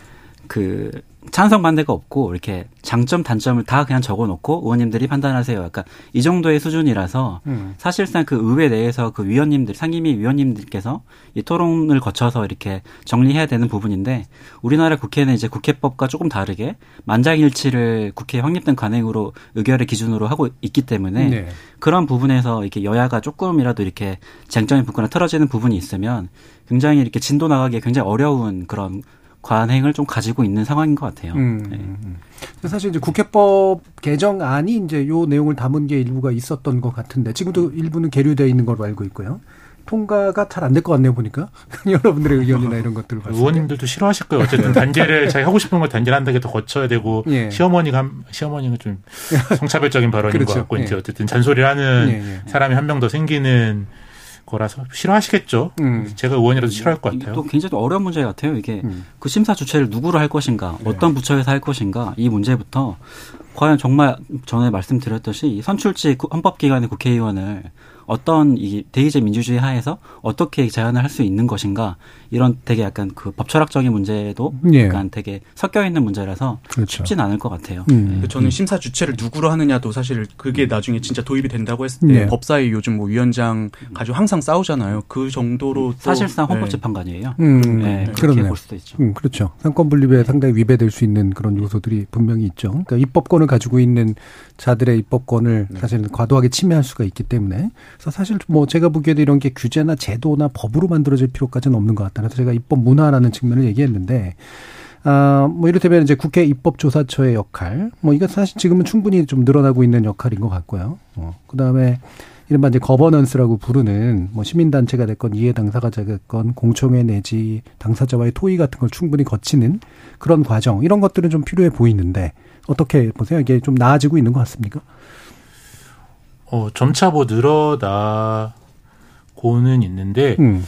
그 찬성 반대가 없고 이렇게 장점 단점을 다 그냥 적어놓고 의원님들이 판단하세요. 약간 이 정도의 수준이라서 음. 사실상 그 의회 내에서 그 위원님들 상임위 위원님들께서 이 토론을 거쳐서 이렇게 정리해야 되는 부분인데 우리나라 국회는 이제 국회법과 조금 다르게 만장일치를 국회 확립된 관행으로 의결의 기준으로 하고 있기 때문에 네. 그런 부분에서 이렇게 여야가 조금이라도 이렇게 쟁점이 붙거나 틀어지는 부분이 있으면 굉장히 이렇게 진도 나가기에 굉장히 어려운 그런 관행을 좀 가지고 있는 상황인 것 같아요. 음. 네. 음. 사실 이제 국회법 개정안이 이제 요 내용을 담은 게 일부가 있었던 것 같은데 지금도 일부는 계류되어 있는 걸로 알고 있고요. 통과가 잘 안 될 것 같네요 보니까 여러분들의 의견이나 이런 것들을 봤을 때. 의원님들도 싫어하실 거예요. 어쨌든 단계를 자기 하고 싶은 걸 단계를 한다게 더 거쳐야 되고 예. 시어머니가 한- 시어머니가 좀 성차별적인 발언인 그렇죠. 것 같고 예. 이제 어쨌든 잔소리를 하는 예, 예. 사람이 한 명 더 생기는 거라서 싫어하시겠죠. 음. 제가 의원이라도 싫어할 것 이게 같아요. 또 굉장히 또 어려운 문제 같아요. 이게 음. 그 심사 주체를 누구로 할 것인가, 네. 어떤 부처에서 할 것인가 이 문제부터 과연 정말 전에 말씀드렸듯이 이 선출직 헌법기관의 국회의원을 어떤 이 대의제 민주주의 하에서 어떻게 제한을 할 수 있는 것인가 이런 되게 약간 그 법철학적인 문제도 예. 약간 되게 섞여 있는 문제라서 그렇죠. 쉽진 않을 것 같아요. 음. 네. 저는 심사 주체를 누구로 하느냐도 사실 그게 나중에 진짜 도입이 된다고 했을 때 네. 법사위 요즘 뭐 위원장 가지고 항상 싸우잖아요. 그 정도로 또- 사실상 네. 헌법재판관이에요. 음. 네, 그렇게. 볼 수도 있죠. 음, 그렇죠. 상권 분립에 상당히 위배될 수 있는 그런 요소들이 분명히 있죠. 그러니까 입법권을 가지고 있는 자들의 입법권을 사실은 과도하게 침해할 수가 있기 때문에. 그래서 사실 뭐 제가 보기에도 이런 게 규제나 제도나 법으로 만들어질 필요까지는 없는 것 같다. 그래서 제가 입법 문화라는 측면을 얘기했는데, 아, 뭐 이를테면 이제 국회 입법조사처의 역할, 뭐 이거 사실 지금은 충분히 좀 늘어나고 있는 역할인 것 같고요. 어, 그 다음에 이른바 이제 거버넌스라고 부르는 뭐 시민단체가 됐건 이해 당사가 됐건 공청회 내지 당사자와의 토의 같은 걸 충분히 거치는 그런 과정 이런 것들은 좀 필요해 보이는데 어떻게 보세요? 이게 좀 나아지고 있는 것 같습니까? 어, 점차 뭐 늘어나고는 있는데 음,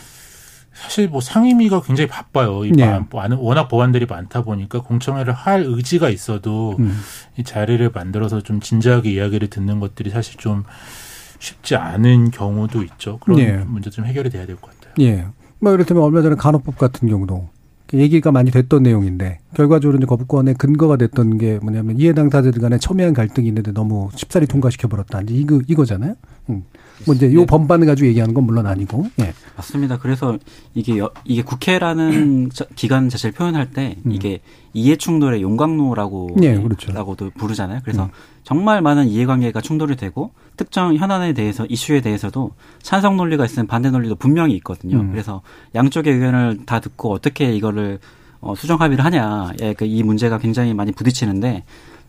사실 뭐 상임위가 굉장히 바빠요. 이 네. 바- 많은 워낙 법안들이 많다 보니까 공청회를 할 의지가 있어도 음. 이 자리를 만들어서 좀 진지하게 이야기를 듣는 것들이 사실 좀 쉽지 않은 경우도 있죠. 그런 네. 문제 좀 해결이 돼야 될 것 같아요. 예. 뭐 이를테면 얼마 전에 간호법 같은 경우도 얘기가 많이 됐던 내용인데 결과적으로 이제 거부권의 근거가 됐던 게 뭐냐면 이해 당사자들 간에 첨예한 갈등이 있는데 너무 쉽사리 통과시켜 버렸다. 이제 이거 이거잖아요. 음. 뭐 이제 요 네. 법안을 가지고 얘기하는 건 물론 아니고. 예. 맞습니다. 그래서 이게 여- 이게 국회라는 자- 기관 자체를 표현할 때 음. 이게 이해 충돌의 용광로라고 예, 그렇죠. 라고도 부르잖아요. 그래서 음. 정말 많은 이해관계가 충돌이 되고 특정 현안에 대해서 이슈에 대해서도 찬성 논리가 있으면 반대 논리도 분명히 있거든요. 음. 그래서 양쪽의 의견을 다 듣고 어떻게 이거를 어, 수정 합의를 하냐, 예, 그이 문제가 굉장히 많이 부딪히는데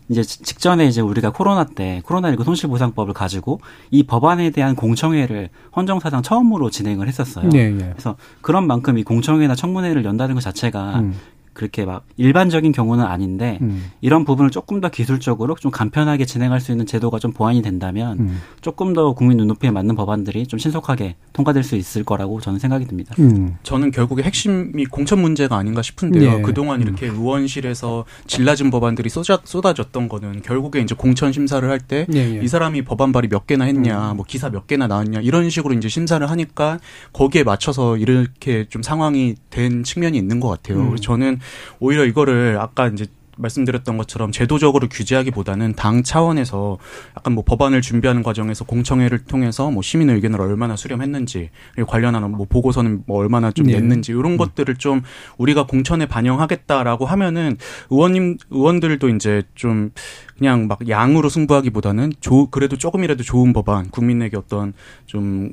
이제 지- 직전에 이제 우리가 코로나 때 코로나19 손실보상법을 가지고 이 법안에 대한 공청회를 헌정사상 처음으로 진행을 했었어요. 예, 예. 그래서 그런 만큼 이 공청회나 청문회를 연다는 것 자체가 음. 그렇게 막 일반적인 경우는 아닌데 음. 이런 부분을 조금 더 기술적으로 좀 간편하게 진행할 수 있는 제도가 좀 보완이 된다면 음. 조금 더 국민 눈높이에 맞는 법안들이 좀 신속하게 통과될 수 있을 거라고 저는 생각이 듭니다. 음. 저는 결국에 핵심이 공천 문제가 아닌가 싶은데요. 예. 그동안 이렇게 의원실에서 질라진 법안들이 쏟아, 쏟아졌던 거는 결국에 이제 공천 심사를 할 때이 예, 예. 사람이 법안 발의 몇 개나 했냐, 뭐 기사 몇 개나 나왔냐 이런 식으로 이제 심사를 하니까 거기에 맞춰서 이렇게 좀 상황이 된 측면이 있는 것 같아요. 음. 그래서 저는 오히려 이거를 아까 이제 말씀드렸던 것처럼 제도적으로 규제하기보다는 당 차원에서 약간 뭐 법안을 준비하는 과정에서 공청회를 통해서 뭐 시민의 의견을 얼마나 수렴했는지 관련한 뭐 보고서는 뭐 얼마나 좀 네. 냈는지 이런 것들을 좀 우리가 공천에 반영하겠다라고 하면은 의원님 의원들도 이제 좀 그냥 막 양으로 승부하기보다는 조 그래도 조금이라도 좋은 법안 국민에게 어떤 좀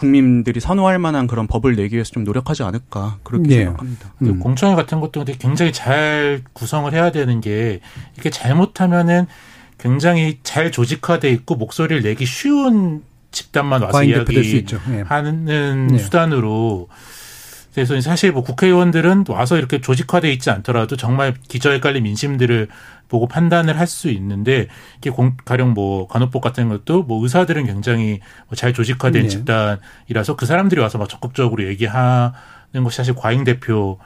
국민들이 선호할 만한 그런 법을 내기 위해서 좀 노력하지 않을까 그렇게 예. 생각합니다. 그 음. 공청회 같은 것도 굉장히 잘 구성을 해야 되는 게 이렇게 잘못하면은 굉장히 잘 조직화돼 있고 목소리를 내기 쉬운 집단만 와서 과잉 대표될 수 이야기 있죠. 예. 하는 네. 수단으로 그래서 사실 뭐 국회의원들은 와서 이렇게 조직화돼 있지 않더라도 정말 기저에 깔린 민심들을 보고 판단을 할 수 있는데 이게 공, 가령 뭐 간호법 같은 것도 뭐 의사들은 굉장히 뭐잘 조직화된 네. 집단이라서 그 사람들이 와서 막 적극적으로 얘기하는 것이 사실 과잉 대표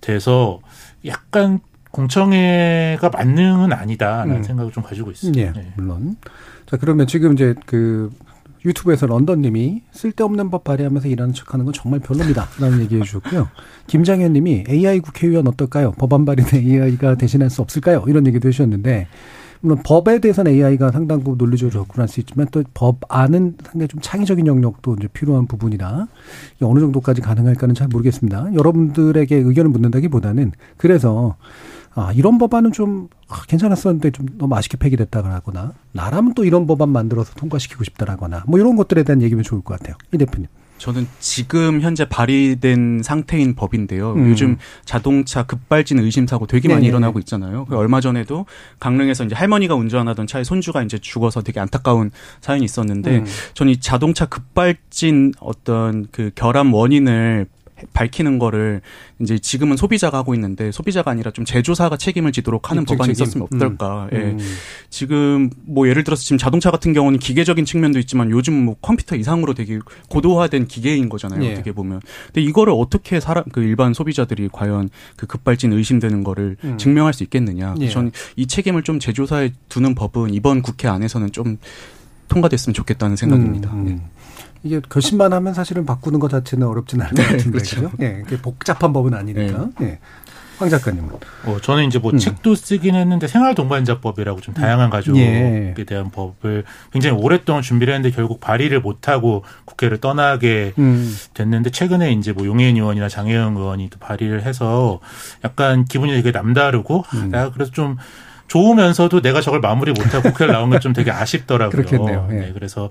돼서 약간 공청회가 만능은 아니다라는 음. 생각을 좀 가지고 있습니다. 예, 네. 물론. 자, 그러면 지금 이제 그 유튜브에서 런던님이 쓸데없는 법 발의하면서 일하는 척하는 건 정말 별로입니다. 라는 얘기해 주셨고요. 김장현 님이 AI 국회의원 어떨까요? 법안 발의는 AI가 대신할 수 없을까요? 이런 얘기도 해주셨는데, 물론 법에 대해서는 AI가 상당 부분 논리적으로 접근할 수 있지만 또 법안은 상당히 좀 창의적인 영역도 이제 필요한 부분이라 어느 정도까지 가능할까는 잘 모르겠습니다. 여러분들에게 의견을 묻는다기보다는 그래서 아, 이런 법안은 좀 아, 괜찮았었는데 좀 너무 아쉽게 폐기됐다거나 나라면 또 이런 법안 만들어서 통과시키고 싶다라거나 뭐 이런 것들에 대한 얘기면 좋을 것 같아요. 이 대표님. 저는 지금 현재 발의된 상태인 법인데요. 음. 요즘 자동차 급발진 의심 사고 되게 많이 네네네. 일어나고 있잖아요. 그 얼마 전에도 강릉에서 이제 할머니가 운전하던 차에 손주가 이제 죽어서 되게 안타까운 사연이 있었는데 음. 저는 이 자동차 급발진 어떤 그 결함 원인을 밝히는 거를 이제 지금은 소비자가 하고 있는데 소비자가 아니라 좀 제조사가 책임을 지도록 하는 법안이 책임. 있었으면 어떨까. 예. 음. 지금 뭐 예를 들어서 지금 자동차 같은 경우는 기계적인 측면도 있지만 요즘 뭐 컴퓨터 이상으로 되게 고도화된 기계인 거잖아요. 예. 어떻게 보면. 근데 이거를 어떻게 사람 그 일반 소비자들이 과연 그 급발진 의심되는 거를 음. 증명할 수 있겠느냐. 예. 저는 이 책임을 좀 제조사에 두는 법은 이번 국회 안에서는 좀 통과됐으면 좋겠다는 생각입니다. 음, 네. 음. 이게 결심만 하면 사실은 바꾸는 것 자체는 어렵진 않을 것 같은데 그렇죠. 예, 그게 복잡한 법은 아니니까. 예. 황 작가님은. 어, 저는 이제 뭐 음. 책도 쓰긴 했는데 생활동반자법이라고 좀 다양한 가족에 예. 대한 법을 굉장히 오랫동안 준비를 했는데 결국 발의를 못하고 국회를 떠나게 음. 됐는데 최근에 이제 뭐 용해인 의원이나 장혜영 의원이 또 발의를 해서 약간 기분이 되게 남다르고 음. 내가 그래서 좀 좋으면서도 내가 저걸 마무리 못하고 국회를 나온 게좀 되게 아쉽더라고요. 그렇겠네요. 예. 네, 그래서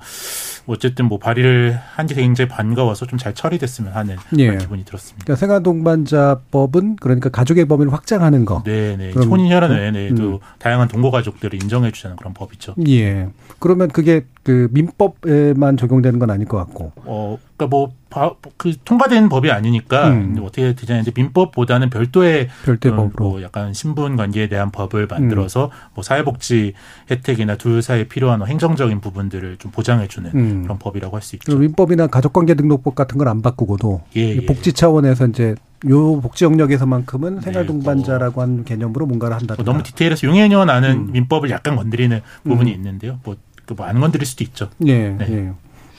어쨌든 뭐 발의를 한게 굉장히 반가워서 좀 잘 처리됐으면 하는 예. 그런 기분이 들었습니다. 그러니까 생활동반자법은 그러니까 가족의 범위를 확장하는 거. 네, 네. 그럼- 혼인 혈연 외에도 음. 다양한 동거 가족들을 인정해 주자는 그런 법이죠. 예. 그러면 그게 그 민법에만 적용되는 건 아닐 것 같고. 어, 그러니까 뭐, 바- 그 통과된 법이 아니니까 음. 어떻게 되냐는데 민법보다는 별도의 별도의 그런 법으로. 뭐 약간 신분 관계에 대한 법을 만들어서 뭐 사회복지 혜택이나 둘 사이에 필요한 행정적인 부분들을 좀 보장해 주는 음. 그런 법이라고 할 수 있죠. 민법이나 가족관계 등록법 같은 걸 안 바꾸고도 예, 이 예. 복지 차원에서 이제 요 복지 영역에서만큼은 네, 생활 동반자라고 하는 개념으로 뭔가를 한다. 뭐 너무 디테일해서 용해년 아는 음. 민법을 약간 건드리는 부분이 음. 있는데요. 뭐, 뭐안 건드릴 수도 있죠. 예, 네. 예.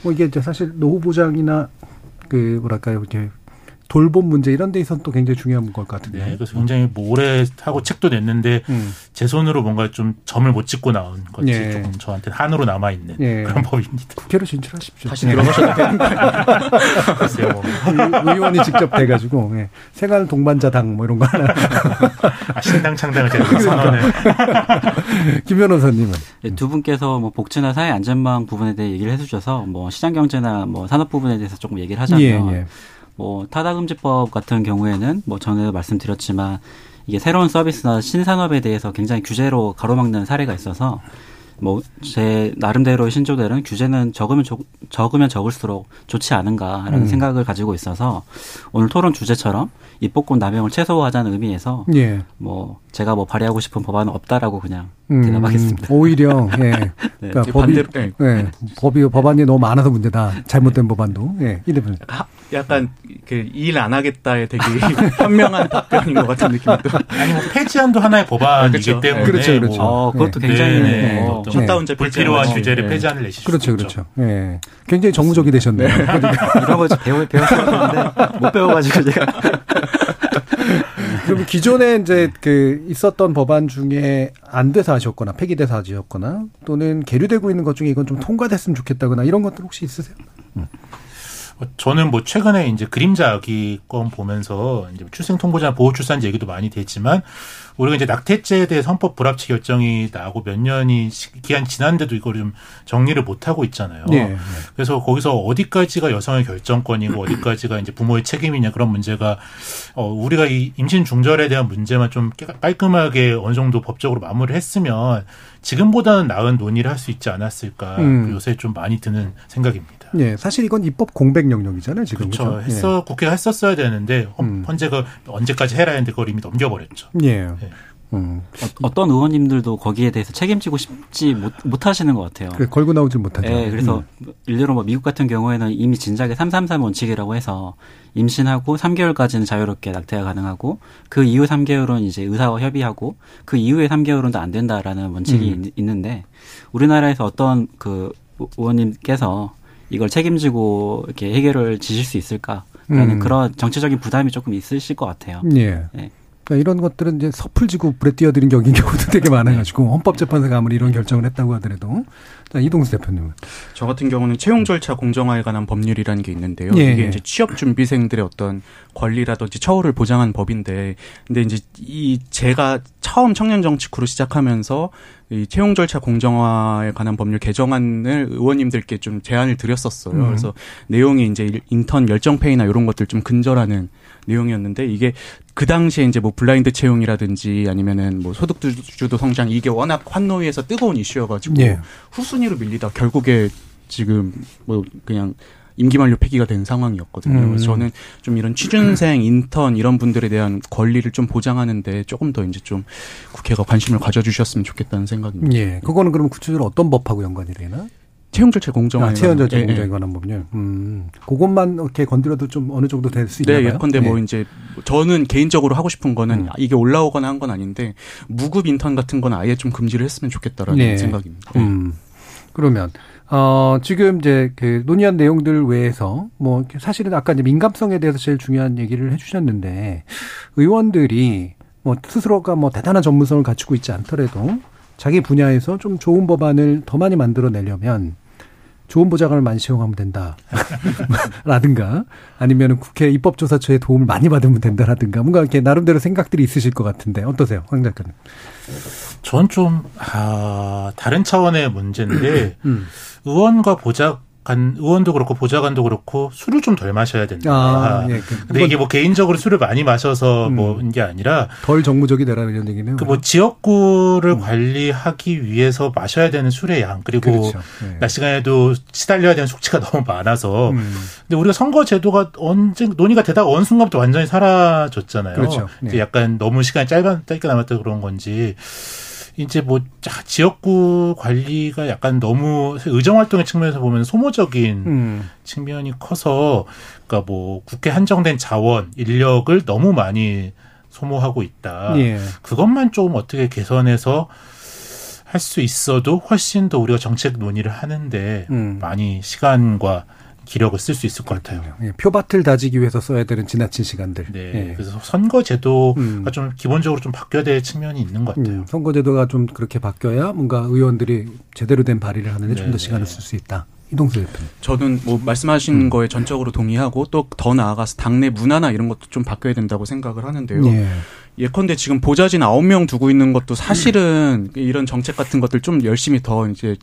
뭐 이게 이제 사실 노후 보장이나 그 뭐랄까요, 이렇게 돌봄 문제 이런 데 있어서는 또 굉장히 중요한 것 같은데. 네, 그래서 굉장히 뭐 오래 하고 책도 냈는데 음. 제 손으로 뭔가 좀 점을 못 찍고 나온 것이 예. 조금 저한테 한으로 남아 있는 예. 그런 법입니다. 국회로 진출하십시오. 다시 예. 들어가셔도 되는데. 글쎄요, 뭐. 의- 의원이 직접 돼가지고 예. 생활 동반자당 뭐 이런 거 하나. 아, 신당 창당을 제가 선언을 김 변호사님은 네, 두 분께서 뭐 복지나 사회 안전망 부분에 대해 얘기를 해주셔서 뭐 시장 경제나 뭐 산업 부분에 대해서 조금 얘기를 하자면 예, 예. 뭐 타다금지법 같은 경우에는 뭐 전에도 말씀드렸지만 이게 새로운 서비스나 신산업에 대해서 굉장히 규제로 가로막는 사례가 있어서 뭐 제 나름대로 신조들은 규제는 적으면 적, 적으면 적을수록 좋지 않은가라는 음. 생각을 가지고 있어서 오늘 토론 주제처럼 입법권 남용을 최소화하자는 의미에서 예. 뭐 제가 뭐 발의하고 싶은 법안은 없다라고 그냥 음, 대답하겠습니다. 오히려 예. 네. 그러니까 법이 예. 예. 법이 법안이 너무 많아서 문제다. 잘못된 법안도. 예. 이 대표님. 하- 약간 그일 안 하겠다에 되게 현명한 답변인 것 같은 느낌도. 아니 뭐 폐지안도 하나의 법안이기 그렇죠. 때문에 그렇죠, 그렇죠. 뭐 어, 그것도 네. 굉장히 네. 뭐 어떤 셧다운제 불필요한. 규제를 네. 폐지안을 내실 그렇죠. 그렇죠. 예. 굉장히 정무적이 되셨네요. 이런 거 배워 배웠었는데 못 배워가지고 제가 그럼 기존에 이제 그 있었던 법안 중에 안 돼서 하셨거나 폐기돼서 하셨거나 또는 계류되고 있는 것 중에 이건 좀 통과됐으면 좋겠다거나 이런 것들 혹시 있으세요? 어, 저는 뭐 최근에 이제 그림자 아기권 보면서 이제 출생 통보자 보호 출산제 얘기도 많이 됐지만 우리가 이제 낙태죄에 대해 헌법 불합치 결정이 나고 몇 년이 시- 기한 지난데도 이걸 좀 정리를 못 하고 있잖아요. 예. 그래서 거기서 어디까지가 여성의 결정권이고 어디까지가 이제 부모의 책임이냐 그런 문제가 어 우리가 이 임신 중절에 대한 문제만 좀 깨- 깔끔하게 어느 정도 법적으로 마무리를 했으면 지금보다는 나은 논의를 할 수 있지 않았을까 음. 요새 좀 많이 드는 생각입니다. 예. 사실 이건 입법 공백 영역이잖아요, 지금. 그렇죠. 그죠? 했어 국회가 했었어야 되는데 헌- 음. 헌재가 언제까지 해라 했는데 그걸 이미 넘겨버렸죠. 예. 예. 네. 음. 어떤 의원님들도 거기에 대해서 책임지고 싶지 못, 못 하시는 것 같아요. 그래, 걸고 나오질 못하죠. 예, 그래서 음. 일례로 뭐 미국 같은 경우에는 이미 진작에 333 원칙이라고 해서 임신하고 3개월까지는 자유롭게 낙태가 가능하고 그 이후 3개월은 이제 의사와 협의하고 그 이후에 3개월은 또안 된다라는 원칙이 음. 있- 있는데 우리나라에서 어떤 그 의원님께서 이걸 책임지고 이렇게 해결을 지실 수 있을까라는 음. 그런 정치적인 부담이 조금 있으실 것 같아요. 예. 네. 그러니까 이런 것들은 이제 섣을 지고 불에 뛰어드는 격인 경우도 되게 많아가지고 헌법재판소가 아무리 이런 결정을 했다고 하더라도 자 이동수 대표님은 저 같은 경우는 채용 절차 공정화에 관한 법률이라는 게 있는데요. 예, 이게 예. 이제 취업 준비생들의 어떤 권리라든지 처우를 보장한 법인데, 근데 이제 이 제가 처음 청년 정치구로 시작하면서 이 채용 절차 공정화에 관한 법률 개정안을 의원님들께 좀 제안을 드렸었어요. 음. 그래서 내용이 이제 인턴 열정페이나 이런 것들 좀 근절하는 내용이었는데 이게 그 당시에 이제 뭐 블라인드 채용이라든지 아니면은 뭐 소득주도 성장 이게 워낙 환노위에서 뜨거운 이슈여가지고 예. 후순위로 밀리다 결국에 지금 뭐 그냥 임기 만료 폐기가 된 상황이었거든요. 음. 그래서 저는 좀 이런 취준생, 인턴 이런 분들에 대한 권리를 좀 보장하는데 조금 더 이제 좀 국회가 관심을 가져주셨으면 좋겠다는 생각입니다. 예. 그거는 그러면 구체적으로 어떤 법하고 연관이 되나? 채용 절차 공정화. 아, 채용 절차 예, 예. 공정에 관한 법률. 음. 그것만 이렇게 건드려도 좀 어느 정도 될 수 있나 네. 예컨대 뭐 이제 저는 개인적으로 하고 싶은 거는 음. 이게 올라오거나 한 건 아닌데 무급 인턴 같은 건 아예 좀 금지를 했으면 좋겠다라는 네. 생각입니다. 음. 그러면 어 지금 이제 그 논의한 내용들 외에서 뭐 사실은 아까 이제 민감성에 대해서 제일 중요한 얘기를 해주셨는데 의원들이 뭐 스스로가 뭐 대단한 전문성을 갖추고 있지 않더라도 자기 분야에서 좀 좋은 법안을 더 많이 만들어내려면 좋은 보좌관을 많이 채용하면 된다. 라든가 아니면 국회 입법조사처의 도움을 많이 받으면 된다라든가 뭔가 이렇게 나름대로 생각들이 있으실 것 같은데 어떠세요, 황 작가님? 전 좀, 아, 다른 차원의 문제인데, 음. 의원과 보좌관, 의원도 그렇고 보좌관도 그렇고 술을 좀 덜 마셔야 된다. 아, 예. 그- 근데 이게 뭐 개인적으로 술을 많이 마셔서 음. 뭐인 게 아니라, 덜 정무적이 되라는 이런 얘기네요. 그 뭐 지역구를 관리하기 위해서 마셔야 되는 술의 양, 그리고 그렇죠. 예. 낮 시간에도 시달려야 되는 숙취가 너무 많아서, 음. 근데 우리가 선거 제도가 언제 논의가 되다가 어느 순간부터 완전히 사라졌잖아요. 그렇죠. 네. 약간 너무 시간이 짧아 짧게 남았다 그런 건지 이제 뭐 자, 지역구 관리가 약간 너무 의정 활동의 측면에서 보면 소모적인 음. 측면이 커서 그러니까 뭐 국회 한정된 자원 인력을 너무 많이 소모하고 있다. 예. 그것만 좀 어떻게 개선해서 할 수 있어도 훨씬 더 우리가 정책 논의를 하는데 음. 많이 시간과 기력을 쓸 수 있을 것 같아요. 예, 표밭을 다지기 위해서 써야 되는 지나친 시간들. 네. 예. 그래서 선거 제도가 음. 좀 기본적으로 좀 바뀌어야 될 측면이 있는 것 같아요. 음, 선거제도가 좀 그렇게 바뀌어야 뭔가 의원들이 제대로 된 발의를 하는데 좀더 네, 시간을 네. 쓸수 있다. 이동수 대표님. 저는 뭐 말씀하신 거에 전적으로 동의하고 또 더 나아가서 당내 문화나 이런 것도 좀 바뀌어야 된다고 생각을 하는데요. 예. 예컨대 지금 보좌진 9명 두고 있는 것도 사실은 이런 정책 같은 것들 좀 열심히 더 이제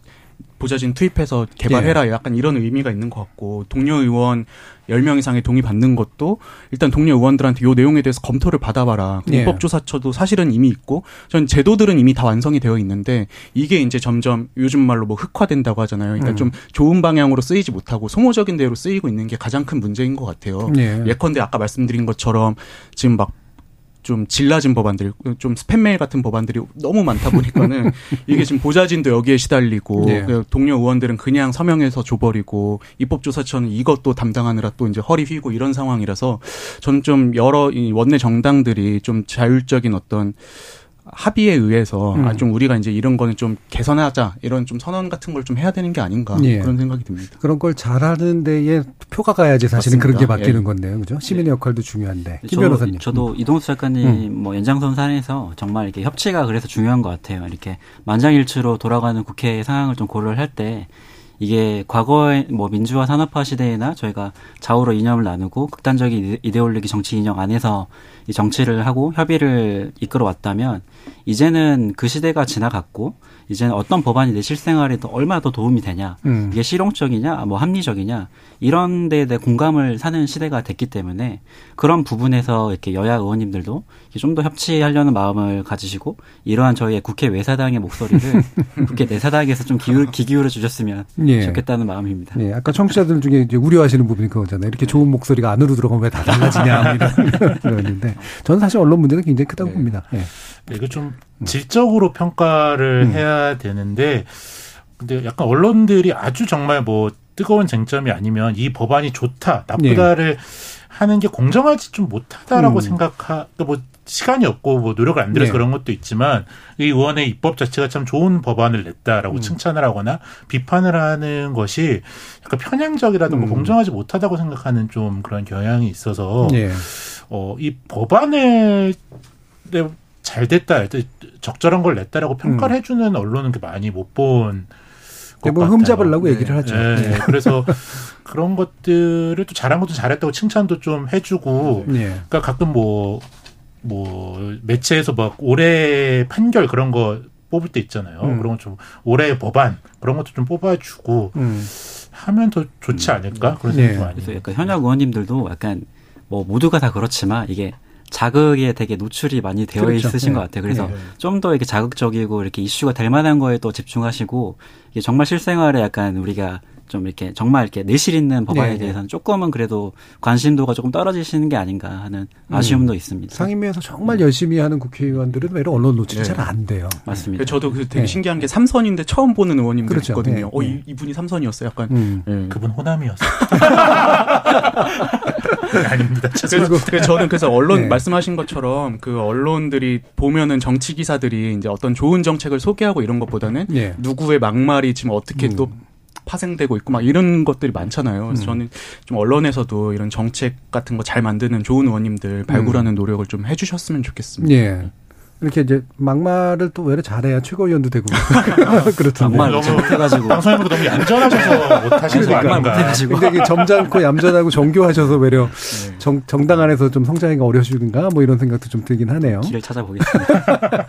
보좌진 투입해서 개발해라 약간 이런 의미가 있는 것 같고 동료 의원 10명 이상의 동의 받는 것도 일단 동료 의원들한테 요 내용에 대해서 검토를 받아봐라. 예. 입법조사처도 사실은 이미 있고 전 제도들은 이미 다 완성이 되어 있는데 이게 이제 점점 요즘 말로 뭐 흑화된다고 하잖아요. 그러니까 음. 좀 좋은 방향으로 쓰이지 못하고 소모적인 대로 쓰이고 있는 게 가장 큰 문제인 것 같아요. 예. 예컨대 아까 말씀드린 것처럼 지금 막 좀 질라진 법안들, 좀 스팸 메일 같은 법안들이 너무 많다 보니까는 이게 지금 보좌진도 여기에 시달리고 네. 그 동료 의원들은 그냥 서명해서 줘버리고 입법조사처는 이것도 담당하느라 또 이제 허리 휘고 이런 상황이라서 저는 좀 여러 이 원내 정당들이 좀 자율적인 어떤 합의에 의해서 음. 아, 좀 우리가 이제 이런 거는 좀 개선하자 이런 좀 선언 같은 걸 좀 해야 되는 게 아닌가 예. 그런 생각이 듭니다. 그런 걸 잘하는 데에 표가 가야지 사실은 그런 게 맞습니다. 맡기는 예. 건데요. 그죠? 시민의 역할도 중요한데. 김 저도, 변호사님. 음. 저도 이동수 작가님 뭐 연장선 산에서 정말 이렇게 협치가 그래서 중요한 것 같아요. 이렇게 만장일치로 돌아가는 국회 상황을 좀 고려를 할 때 이게 과거의 뭐 민주화 산업화 시대에나 저희가 좌우로 이념을 나누고 극단적인 이데- 이데올로기 정치 인형 안에서 이 정치를 하고 협의를 이끌어 왔다면 이제는 그 시대가 지나갔고 이제는 어떤 법안이 내 실생활에도 얼마나 더 도움이 되냐 음. 이게 실용적이냐 뭐 합리적이냐 이런 데에 대해 공감을 사는 시대가 됐기 때문에 그런 부분에서 이렇게 여야 의원님들도 좀 더 협치하려는 마음을 가지시고 이러한 저희의 국회 외사당의 목소리를 국회 내사당에서 좀 기울, 귀 기울여 주셨으면 예. 좋겠다는 마음입니다. 예, 아까 청취자들 중에 이제 우려하시는 부분이 그거잖아요. 이렇게 좋은 목소리가 안으로 들어가면 왜 다 달라지냐, 뭐 이런 의원인데. 저는 사실 언론 문제가 굉장히 크다고 네. 봅니다. 예. 이거 좀 질적으로 평가를 음. 해야 되는데 근데 약간 언론들이 아주 정말 뭐 뜨거운 쟁점이 아니면 이 법안이 좋다 나쁘다를 하는 게 공정하지 좀 못하다라고 음. 생각하 뭐 시간이 없고 뭐 노력을 안 들여서 네. 그런 것도 있지만 이 의원의 입법 자체가 참 좋은 법안을 냈다라고 음. 칭찬을 하거나 비판을 하는 것이 약간 편향적이라든가 음. 공정하지 못하다고 생각하는 좀 그런 경향이 있어서 예. 어, 이 법안을 네, 잘 됐다, 적절한 걸 냈다라고 평가를 해주는 언론은 많이 못 본. 것 대부분 같아요. 흠잡으려고 네. 얘기를 하죠. 네. 예. 그래서 그런 것들을 또 잘한 것도 잘했다고 칭찬도 좀 해주고, 예. 그러니까 가끔 뭐, 뭐, 매체에서 막 올해 판결 그런 거 뽑을 때 있잖아요. 음. 그런 거 좀, 올해 법안, 그런 것도 좀 뽑아주고 음. 하면 더 좋지 않을까? 그런 네. 생각이 많이. 그래서 약간 현역 의원님들도 약간 뭐 모두가 다 그렇지만 이게 자극에 되게 노출이 많이 되어 그렇죠. 있으신 네. 것 같아요. 그래서 네. 좀더 이렇게 자극적이고 이렇게 이슈가 될 만한 거에 또 집중하시고 이게 정말 실생활에 약간 우리가 좀 이렇게 정말 이렇게 내실 있는 법안에 네. 대해서는 조금은 그래도 관심도가 조금 떨어지시는 게 아닌가 하는 아쉬움도 있습니다. 상임위에서 정말 열심히 하는 국회의원들은 왜 이런 언론 노출이 네. 잘안 돼요. 맞습니다. 저도 그 되게 네. 신기한 게 삼선인데 처음 보는 의원님들 그렇죠. 있거든요. 네. 어, 네. 이, 이분이 삼선이었어요. 약간. 음. 예. 그분 호남이었어. 아닙니다. 그래서, 그래서 저는 그래서 언론 네. 말씀하신 것처럼 그 언론들이 보면은 정치 기사들이 이제 어떤 좋은 정책을 소개하고 이런 것보다는 예. 누구의 막말이 지금 어떻게 음. 또 파생되고 있고 막 이런 것들이 많잖아요. 그래서 음. 저는 좀 언론에서도 이런 정책 같은 거 잘 만드는 좋은 의원님들 발굴하는 노력을 좀 해주셨으면 좋겠습니다. 예. 이렇게 이제 막말을 또 외래 잘해야 최고위원도 되고 그렇던데. 막말 너무 잘못해가지고 방송에서 너무 얌전하셔서 못하시는 거 막말 아닌가. 못해가지고 근데 이게 점잖고 얌전하고 정교하셔서 외려 네. 정, 정당 안에서 좀 성장하기가 어려우신가 뭐 이런 생각도 좀 들긴 하네요. 길을 찾아보겠습니다.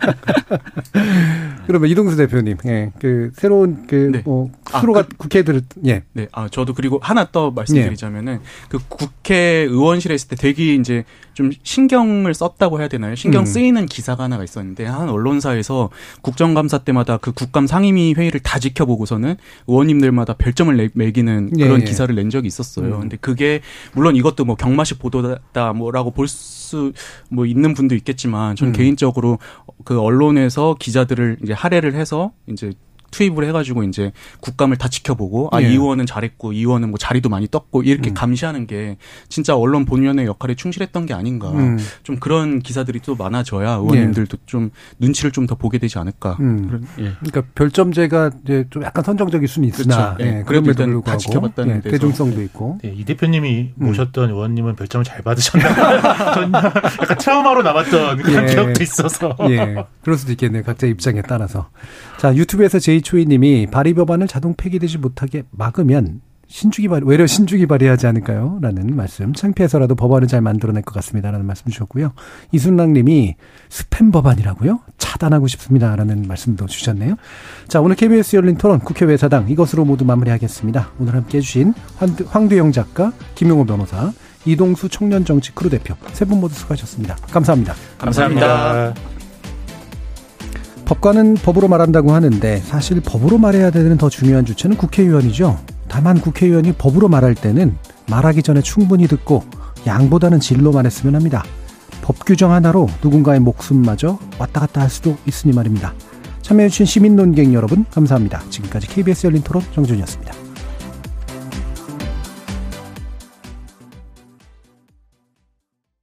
그러면 이동수 대표님, 예, 그 새로운 그 네. 뭐 아, 그- 국회들 예, 네, 아 저도 그리고 하나 더 말씀드리자면은 그 국회 의원실에 있을 때 되게 이제 좀 신경을 썼다고 해야 되나요? 신경 음. 쓰이는 기사가 하나가 있었는데 한 언론사에서 국정감사 때마다 그 국감 상임위 회의를 다 지켜보고서는 의원님들마다 별점을 내- 매기는 예, 그런 예. 기사를 낸 적이 있었어요. 음. 근데 그게 물론 이것도 뭐 경마식 보도다 뭐라고 볼 수 뭐 있는 분도 있겠지만 저는 음. 개인적으로 그 언론에서 기자들을 이제 할애를 해서 이제 투입을 해가지고 이제 국감을 다 지켜보고 아 예. 이 의원은 잘했고 이 의원은 뭐 자리도 많이 떴고 이렇게 음. 감시하는 게 진짜 언론 본연의 역할에 충실했던 게 아닌가 음, 좀 그런 기사들이 또 많아져야 의원님들도 좀 눈치를 좀 더 보게 되지 않을까 음. 그런 예. 그러니까 별점제가 이제 좀 약간 선정적일 수는 있으나 그렇죠. 예. 예, 그럼에도 일단 다 불구하고 지켜봤다는 예. 대중성도 있고 네, 이 대표님이 음. 모셨던 의원님은 별점을 잘 받으셨나? 전 약간 트라우마로 남았던 그런 예. 기억도 있어서. 예, 그럴 수도 있겠네요. 각자 입장에 따라서. 자, 유튜브에서 제 이초이님이 발의 법안을 자동 폐기되지 못하게 막으면 신주기 발, 외려 신주기 발의하지 않을까요? 라는 말씀. 창피해서라도 법안을 잘 만들어낼 것 같습니다. 라는 말씀 주셨고요. 이순랑 님이 스팸 법안이라고요? 잣. 차단하고 싶습니다라는 말씀도 주셨네요. 자, 오늘 KBS 열린 토론 국회 외사당 이것으로 모두 마무리하겠습니다. 오늘 함께 해주신 황두영 작가, 김용호 변호사, 이동수 청년정치 크루 대표 세 분 모두 수고하셨습니다. 감사합니다. 감사합니다. 감사합니다. 법관은 법으로 말한다고 하는데 사실 법으로 말해야 되는 더 중요한 주체는 국회의원이죠. 다만 국회의원이 법으로 말할 때는 말하기 전에 충분히 듣고 양보다는 질로 말했으면 합니다. 법 규정 하나로 누군가의 목숨마저 왔다 갔다 할 수도 있으니 말입니다. 참여해주신 시민 논객 여러분 감사합니다. 지금까지 KBS 열린 토론 정준희였습니다.